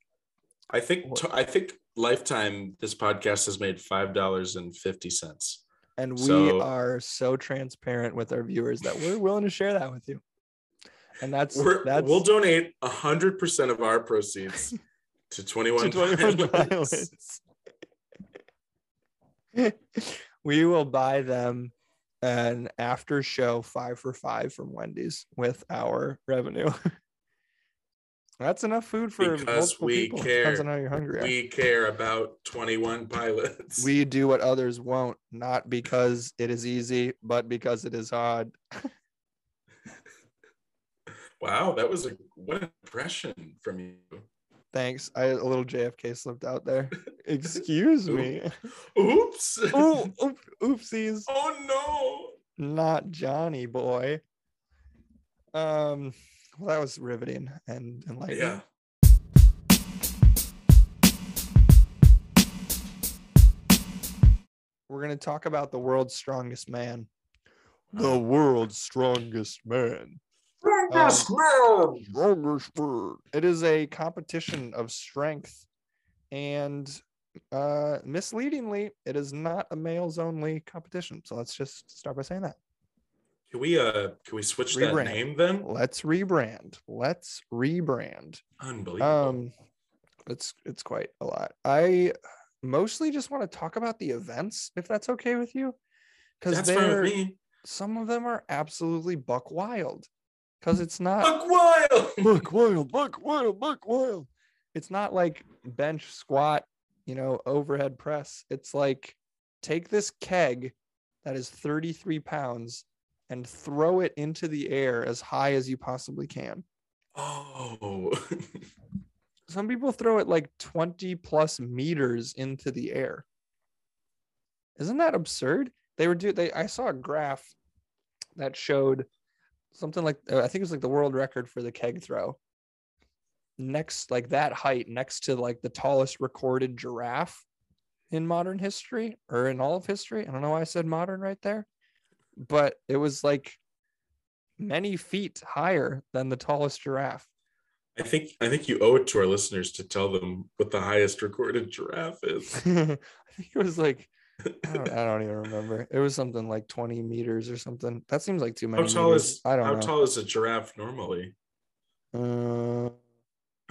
I think What- I think lifetime this podcast has made five dollars and fifty cents. And we so- are so transparent with our viewers that we're willing to share that with you. And that's We're, that's we'll donate hundred percent of our proceeds to twenty one to 21 pilots. pilots. we will buy them an after show five for five from Wendy's with our revenue. That's enough food for Because we people. care. Depends on how you're hungry. We, We care about 21 pilots. we do what others won't, not because it is easy, but because it is hard. wow, that was a what an impression from you. Thanks. I a little JFK slipped out there. Excuse me. Oops. Ooh, oop, oopsies. oh no. Not Johnny boy. Um, well, that was riveting and enlightening. Yeah. We're gonna talk about the world's strongest man. The world's strongest man. Strongest man. Man. It is a competition of strength, and uh, misleadingly, it is not a males only competition. So let's just start by saying that. Can we uh can we switch that name then? Let's rebrand. Let's rebrand. Unbelievable. Um, it's it's quite a lot. I mostly just want to talk about the events, if that's okay with you, because That's fine with me. some of them are absolutely buck wild. Because it's not Buck wild. buck wild, buck wild, buck wild. It's not like bench squat, you know, overhead press. It's like take this keg that is 33 pounds and throw it into the air as high as you possibly can. Oh. some people throw it like 20 plus meters into the air. Isn't that absurd? They were do they I saw a graph that showed something like uh, I think it was like the world record for the keg throw. Next like that height next to like the tallest recorded giraffe in modern history or in all of history. I don't know why I said modern right there. But it was like many feet higher than the tallest giraffe. I think I think you owe it to our listeners to tell them what the highest recorded giraffe is. I think it was like I don't, I don't even remember. It was something like 20 meters or something. That seems like too many. How tall meters. is I don't how know. tall is a giraffe normally? Uh,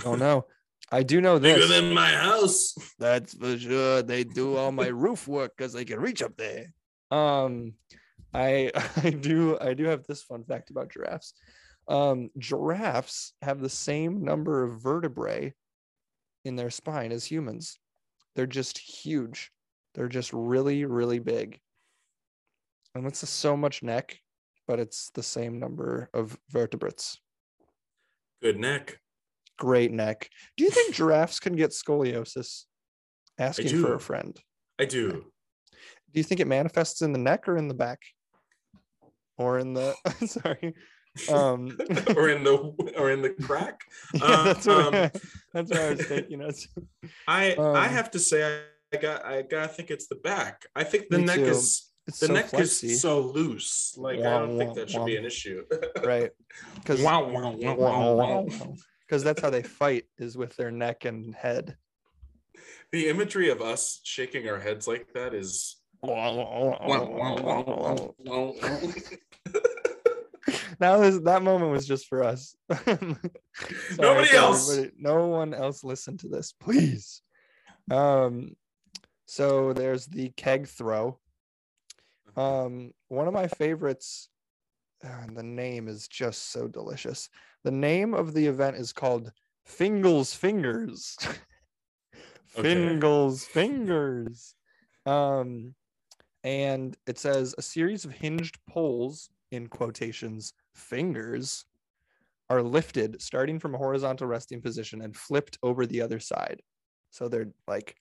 oh no, I do know Bigger this. than my house. That's for sure. They do all my roof work because they can reach up there. Um, I I do I do have this fun fact about giraffes. Um, giraffes have the same number of vertebrae in their spine as humans. They're just huge. They're just really really big. And it's so much neck, but it's the same number of vertebrates. Good neck. Great neck. Do you think giraffes can get scoliosis? Asking for a friend. I do. Do you think it manifests in the neck or in the back? Or in the sorry. Um or in the or in the crack. yeah, Uh, that's, what, um, that's where I was thinking. us. I I Um, have to say I, I got I gotta think it's the back. I think the Me neck too. is It's the so neck flexy, is so loose. Like I don't think that should be an issue. right. Because Wow, wow, wow, wow, wow. because that's how they fight is with their neck and head. The imagery of us shaking our heads like that is That was that moment was just for us. Sorry Nobody else. everybody. No one else listened to this, please. Um, so there's the keg throw. Um, one of my favorites, and the name is just so delicious. The name of the event is called Fingal's Fingers. Okay. Fingal's Fingers. Um, and it says a series of hinged poles in quotations fingers are lifted starting from a horizontal resting position and flipped over the other side. So they're like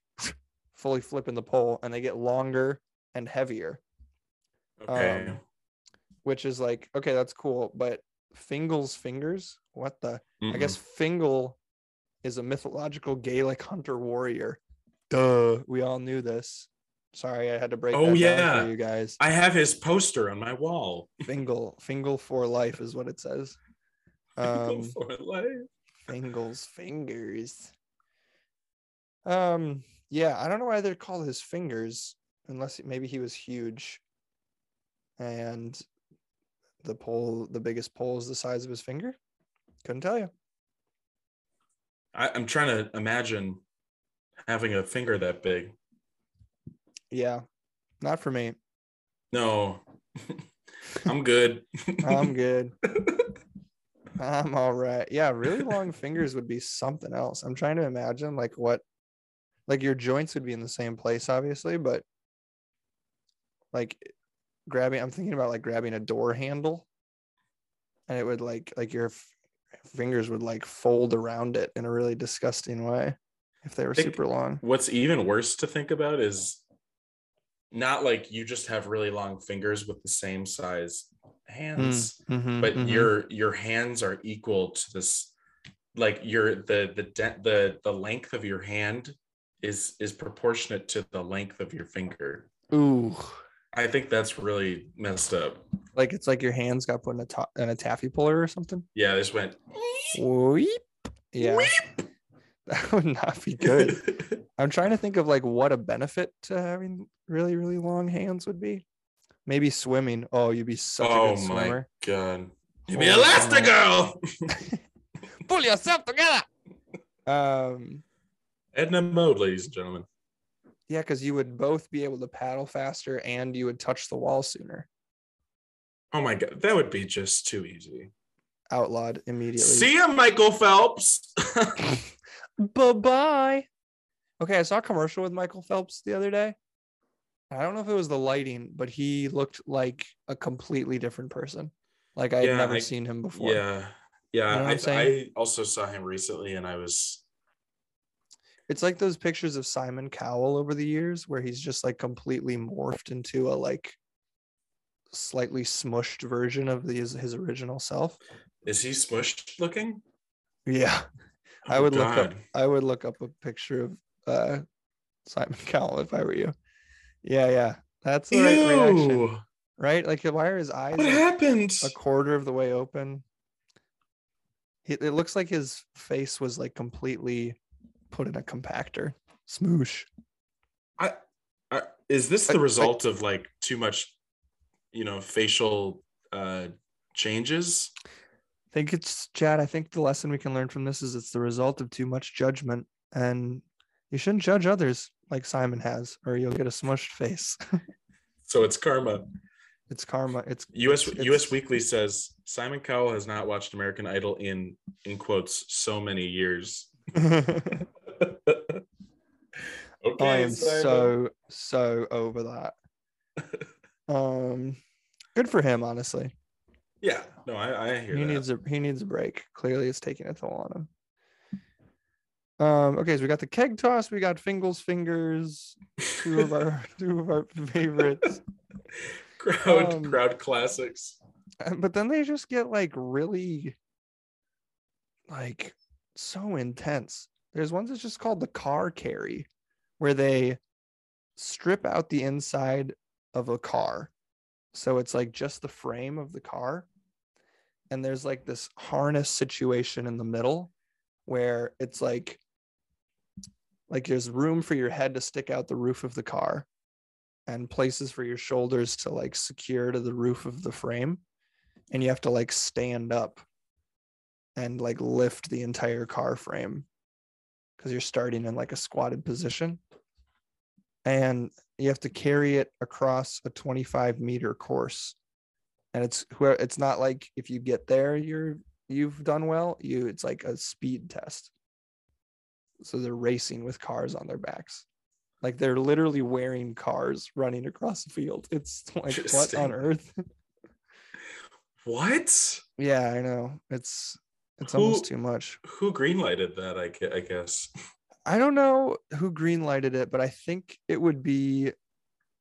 fully flipping the pole and they get longer and heavier, okay. um, which is like, okay, that's cool. But Fingal's fingers, what the? I guess Fingal is a mythological Gaelic hunter warrior. Duh. We all knew this. Sorry, I had to break Oh, yeah. for you guys. I have his poster on my wall. Fingal, Fingal for life is what it says. Um, For life. Fingal's fingers. Um, yeah, I don't know why they're called his fingers, unless maybe he was huge, and the pole, the biggest pole, is the size of his finger. Couldn't tell you. I, I'm trying to imagine having a finger that big. Yeah, not for me. No, I'm good. I'm good. I'm all right. Yeah, really long fingers would be something else. I'm trying to imagine like what like your joints would be in the same place, obviously, but like grabbing I'm thinking about like grabbing a door handle and it would like like your f- fingers would like fold around it in a really disgusting way if they were super long. What's even worse to think about is not like you just have really long fingers with the same size hands, Mhm, but mhm. your your hands are equal to this like your the the de- the the length of your hand is is proportionate to the length of your finger. ooh I think that's really messed up. like it's like your hands got put in a ta- in a taffy puller or something. Yeah, this went Weep. Yeah. That would not be good. I'm trying to think of like what a benefit to having really, really long hands would be. Maybe swimming. Oh, you'd be such a good swimmer. oh my god. Me Holy Elastigirl. Pull yourself together. Um, Edna Mode, ladies and gentlemen. yeah, because you would both be able to paddle faster and you would touch the wall sooner. Oh my god, that would be just too easy. Outlawed immediately. See ya, Michael Phelps. Bye bye. Okay, I saw a commercial with Michael Phelps the other day. I don't know if it was the lighting, but he looked like a completely different person. Like I had Yeah, never I- seen him before. yeah. Yeah. You know I, I also saw him recently and I was It's like those pictures of Simon Cowell over the years where he's just like completely morphed into a like slightly smushed version of the, his, his original self. is he smushed looking? Yeah. I Oh, would look up I would look up a picture of uh Simon Cowell if I were you. Yeah, yeah. That's the right reaction. Right? Like why are his eyes What like, happened? a quarter of the way open? It looks like his face was like completely put in a compactor. Smoosh. I, I, is this the I- result of like too much, you know, facial uh changes? I think it's Chad. I think the lesson we can learn from this is it's the result of too much judgment, and you shouldn't judge others like Simon has, or you'll get a smushed face. So it's karma. it's karma. It's US It's- US Weekly says Simon Cowell has not watched American Idol in in quotes so many years. okay, I am Simon. so so over that. Um, good for him, honestly. yeah. No, I, I hear He that. needs a he needs a break. Clearly, it's taking a toll on him. Um, okay, so we got the keg toss, we got Fingal's Fingers, two of our two of our favorites. crowd um, crowd classics. But then they just get like really like so intense there's ones that's just called the car carry where they strip out the inside of a car. So it's like just the frame of the car. And there's like this harness situation in the middle where it's like like there's room for your head to stick out the roof of the car and places for your shoulders to like secure to the roof of the frame. And you have to like stand up and like lift the entire car frame because you're starting in like a squatted position. And you have to carry it across a 25 meter course. And it's where it's not like if you get there you're you've done well. You it's like a speed test. So they're racing with cars on their backs. Like they're literally wearing cars running across the field. It's like what on earth? What? Yeah, I know. It's it's Who- almost too much. Who greenlighted that? I, I guess. I don't know who greenlighted it, but I think it would be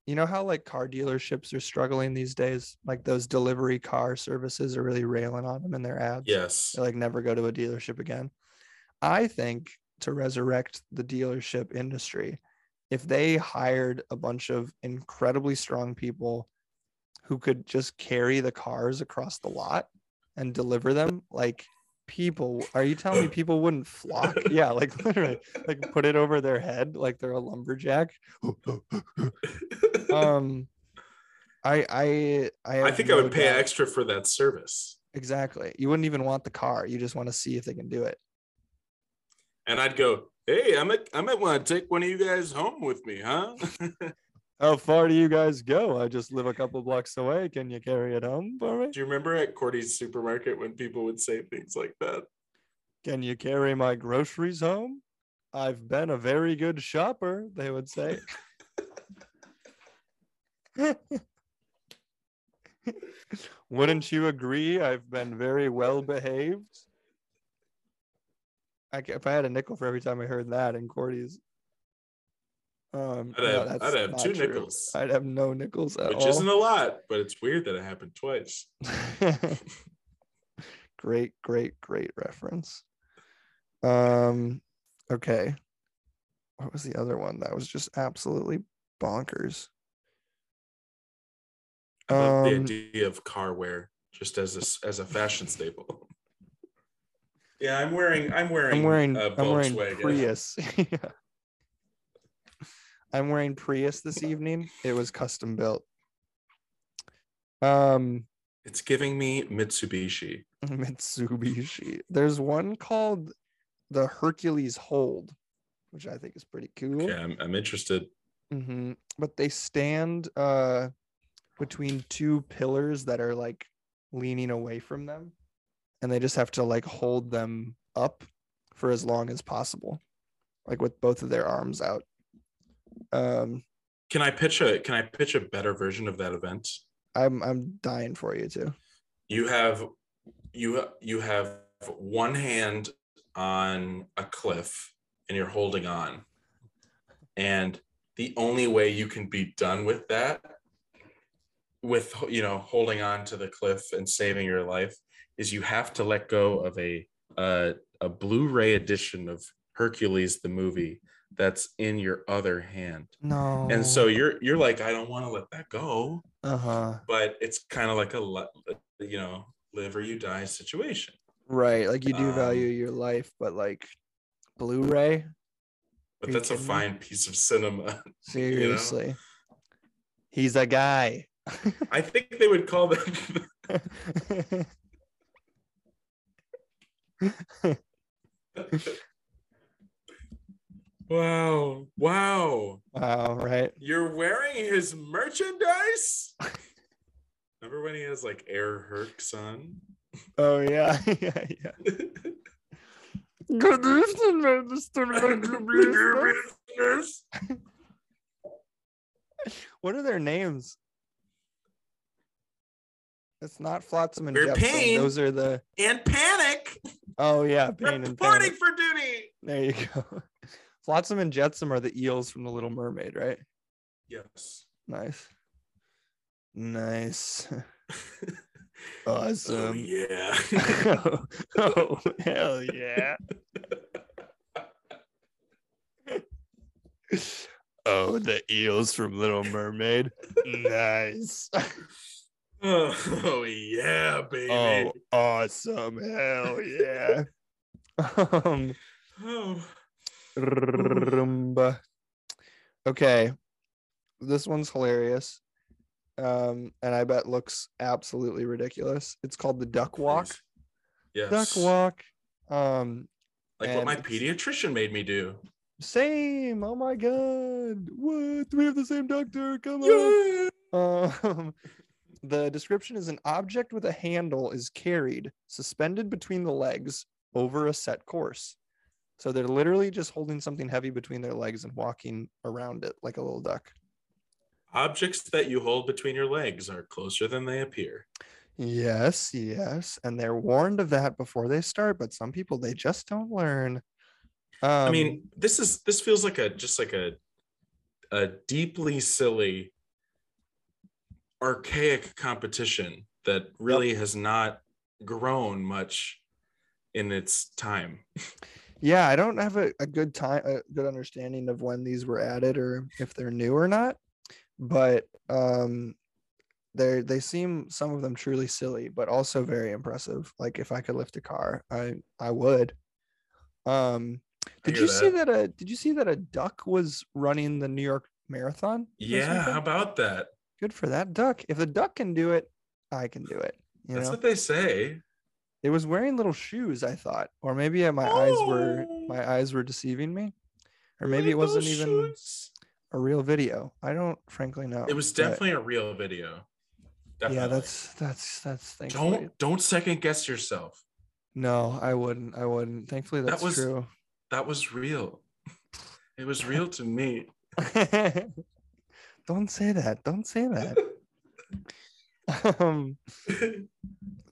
you know how like car dealerships are struggling these days? Like those delivery car services are really railing on them in their ads. Yes. They like never go to a dealership again. I think to resurrect the dealership industry, if they hired a bunch of incredibly strong people who could just carry the cars across the lot and deliver them, like people, are you telling me people wouldn't flock? yeah, like literally, like put it over their head like they're a lumberjack. um, I I I, I think I no would pay doubt- extra for that service. Exactly. You wouldn't even want the car. You just want to see if they can do it. And I'd go, hey, I might I might want to take one of you guys home with me, huh? How far do you guys go? I just live a couple blocks away. Can you carry it home for me? Do you remember at Cordy's supermarket when people would say things like that? Can you carry my groceries home? I've been a very good shopper, they would say. Wouldn't you agree? I've been very well behaved. I, if I had a nickel for every time I heard that in Cordy's, um, I'd have, that's I'd have two true. nickels, I'd have no nickels at which all. isn't a lot, but it's weird that it happened twice. great, great, great reference. Um, okay. What was the other one that was just absolutely bonkers? I love the Um, idea of car wear just as a as a fashion staple. Yeah, I'm wearing I'm wearing I'm wearing a I'm wearing Volkswagen. Prius. Yeah. I'm wearing Prius this evening. It was custom built. Um It's giving me Mitsubishi. Mitsubishi. There's one called the Hercules Hold, which I think is pretty cool. Yeah, I'm, I'm interested. hmm But they stand uh between two pillars that are like leaning away from them, and they just have to like hold them up for as long as possible, like with both of their arms out. Um, Can I pitch a Can I pitch a better version of that event? I'm I'm dying for you too. You have you you have one hand on a cliff and you're holding on, and the only way you can be done with that, with you know holding on to the cliff and saving your life, is you have to let go of a uh, a Blu-ray edition of Hercules the movie that's in your other hand. No. And so you're you're like, I don't want to let that go, uh huh. but it's kind of like a you know live or you die situation. Right, like you do Um, value your life, but like Blu-ray, But that's a kidding me? fine piece of cinema. seriously. He's a guy. I think they would call them. wow! Wow! wow, right? You're wearing his merchandise. Remember when he has like Air Hercs on? Oh yeah, yeah, yeah. Good evening, Magister Business. What are their names? It's not Flotsam and We're Jetsam. Pain. Those are the. and Panic. Oh yeah, Pain and Reporting Panic. for duty. There you go. Flotsam and Jetsam are the eels from the Little Mermaid, right? Yes. Nice. Nice. Oh Awesome. yeah. oh, oh, hell yeah. oh, the eels from Little Mermaid. Nice. oh yeah, baby. Oh, awesome. Hell yeah. um, Oh. Rumba. Okay. This one's hilarious. Um, and I bet looks absolutely ridiculous. It's called the duck walk. Yes. Duck walk. Um, Like what my pediatrician made me do. same. Oh my god. What? We have the same doctor? Come on. Um, the description is an object with a handle is carried suspended between the legs over a set course. So they're literally just holding something heavy between their legs and walking around it like a little duck. Objects that you hold between your legs are closer than they appear. Yes, yes. And they're warned of that before they start, but some people they just don't learn. Um, I mean, this is this feels like a just like a a deeply silly archaic competition that really has not grown much in its time. yeah, I don't have a, a good time, a good understanding of when these were added or if they're new or not. But um, they they seem some of them truly silly, but also very impressive. Like if I could lift a car, I I would. Um, did you see that a Did you see that a duck was running the New York Marathon? Yeah, how about that? good for that duck. If the duck can do it, I can do it. You That's know, what they say. It was wearing little shoes. I thought, or maybe uh, my eyes were Oh. my eyes were deceiving me, or maybe it wasn't even, shoes. a real video? I don't frankly know. It was definitely a real video. Definitely. yeah. That's that's that's thankfully. don't don't second guess yourself. No, I wouldn't. I wouldn't. Thankfully, That was- true. That was real. It was real to me. don't say that. Don't say that. um,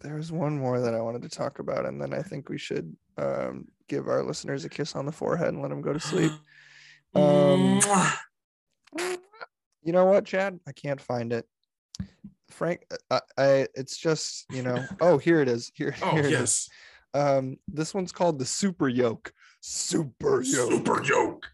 there's one more that I wanted to talk about, and then I think we should um, give our listeners a kiss on the forehead and let them go to sleep. Um, You know what, Chad? I can't find it. Frank, I, I it's just you know. Oh, here it is. Here, oh here it is. yes, Um, this one's called the Super Yoke. Super Yoke. super Yoke.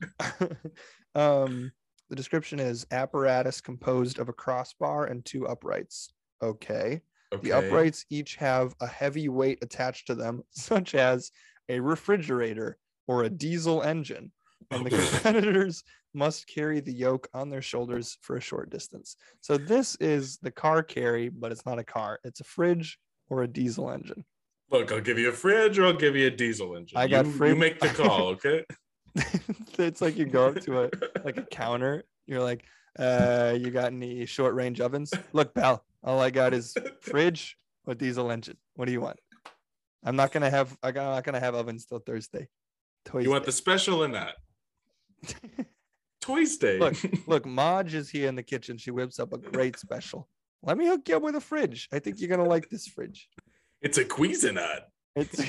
um, the description is apparatus composed of a crossbar and two uprights. Okay. Okay. The uprights each have a heavy weight attached to them, such as a refrigerator or a diesel engine, and the competitors must carry the yoke on their shoulders for a short distance. So this is the car carry, but it's not a car. It's a fridge or a diesel engine. Look, I'll give you a fridge or I'll give you a diesel engine. I got you, fridge- You make the call, okay? it's like you go up to a like a counter. You're like, uh, you got any short range ovens? Look, pal, all I got is fridge or diesel engine. What do you want? I'm not gonna have I'm not gonna have ovens till Thursday. Toys You want the special in that? Toys Day. Look. Look, Maj is here in the kitchen. She whips up a great special. Let me hook you up with a fridge. I think you're gonna like this fridge. it's a Cuisinart. It's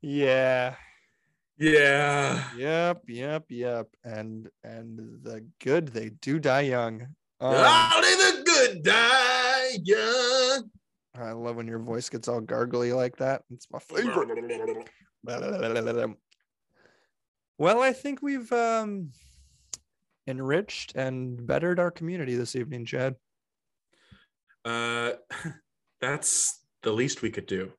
yeah. Yeah. Yep, yep, yep. And and the good they do die young. Um, Only the good die young. I love when your voice gets all gargly like that. It's my favorite. Well, I think we've um enriched and bettered our community this evening, Chad. Uh, that's the least we could do.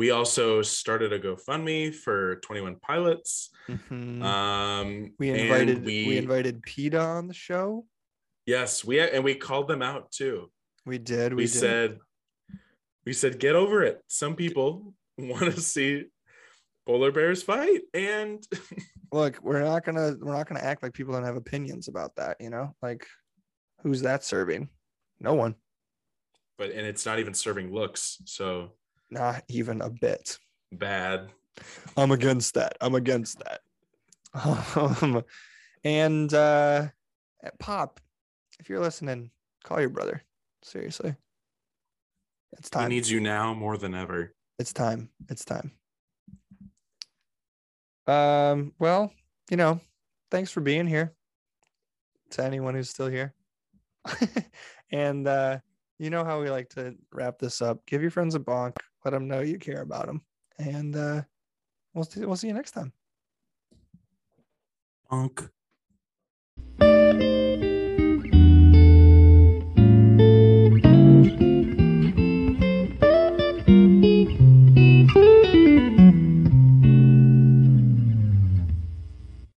We also started a GoFundMe for Twenty One Pilots. Mhm. Um, we invited we, we, invited PETA on the show. yes, we and we called them out too. We did. We, We, did. said, we said, get over it. Some people want to see polar bears fight, and look, we're not gonna we're not gonna act like people don't have opinions about that, you know? Like who's that serving? No one. but and it's not even serving looks, so Not even a bit. bad. I'm against that. I'm against that. Um, and uh Pop, if you're listening, call your brother. Seriously. It's time. He needs you now more than ever. it's time. It's time. Um, well, you know, thanks for being here. To anyone who's still here. and uh you know how we like to wrap this up. Give your friends a bonk. Let them know you care about them. And uh we'll see, we'll see you next time. Bonk.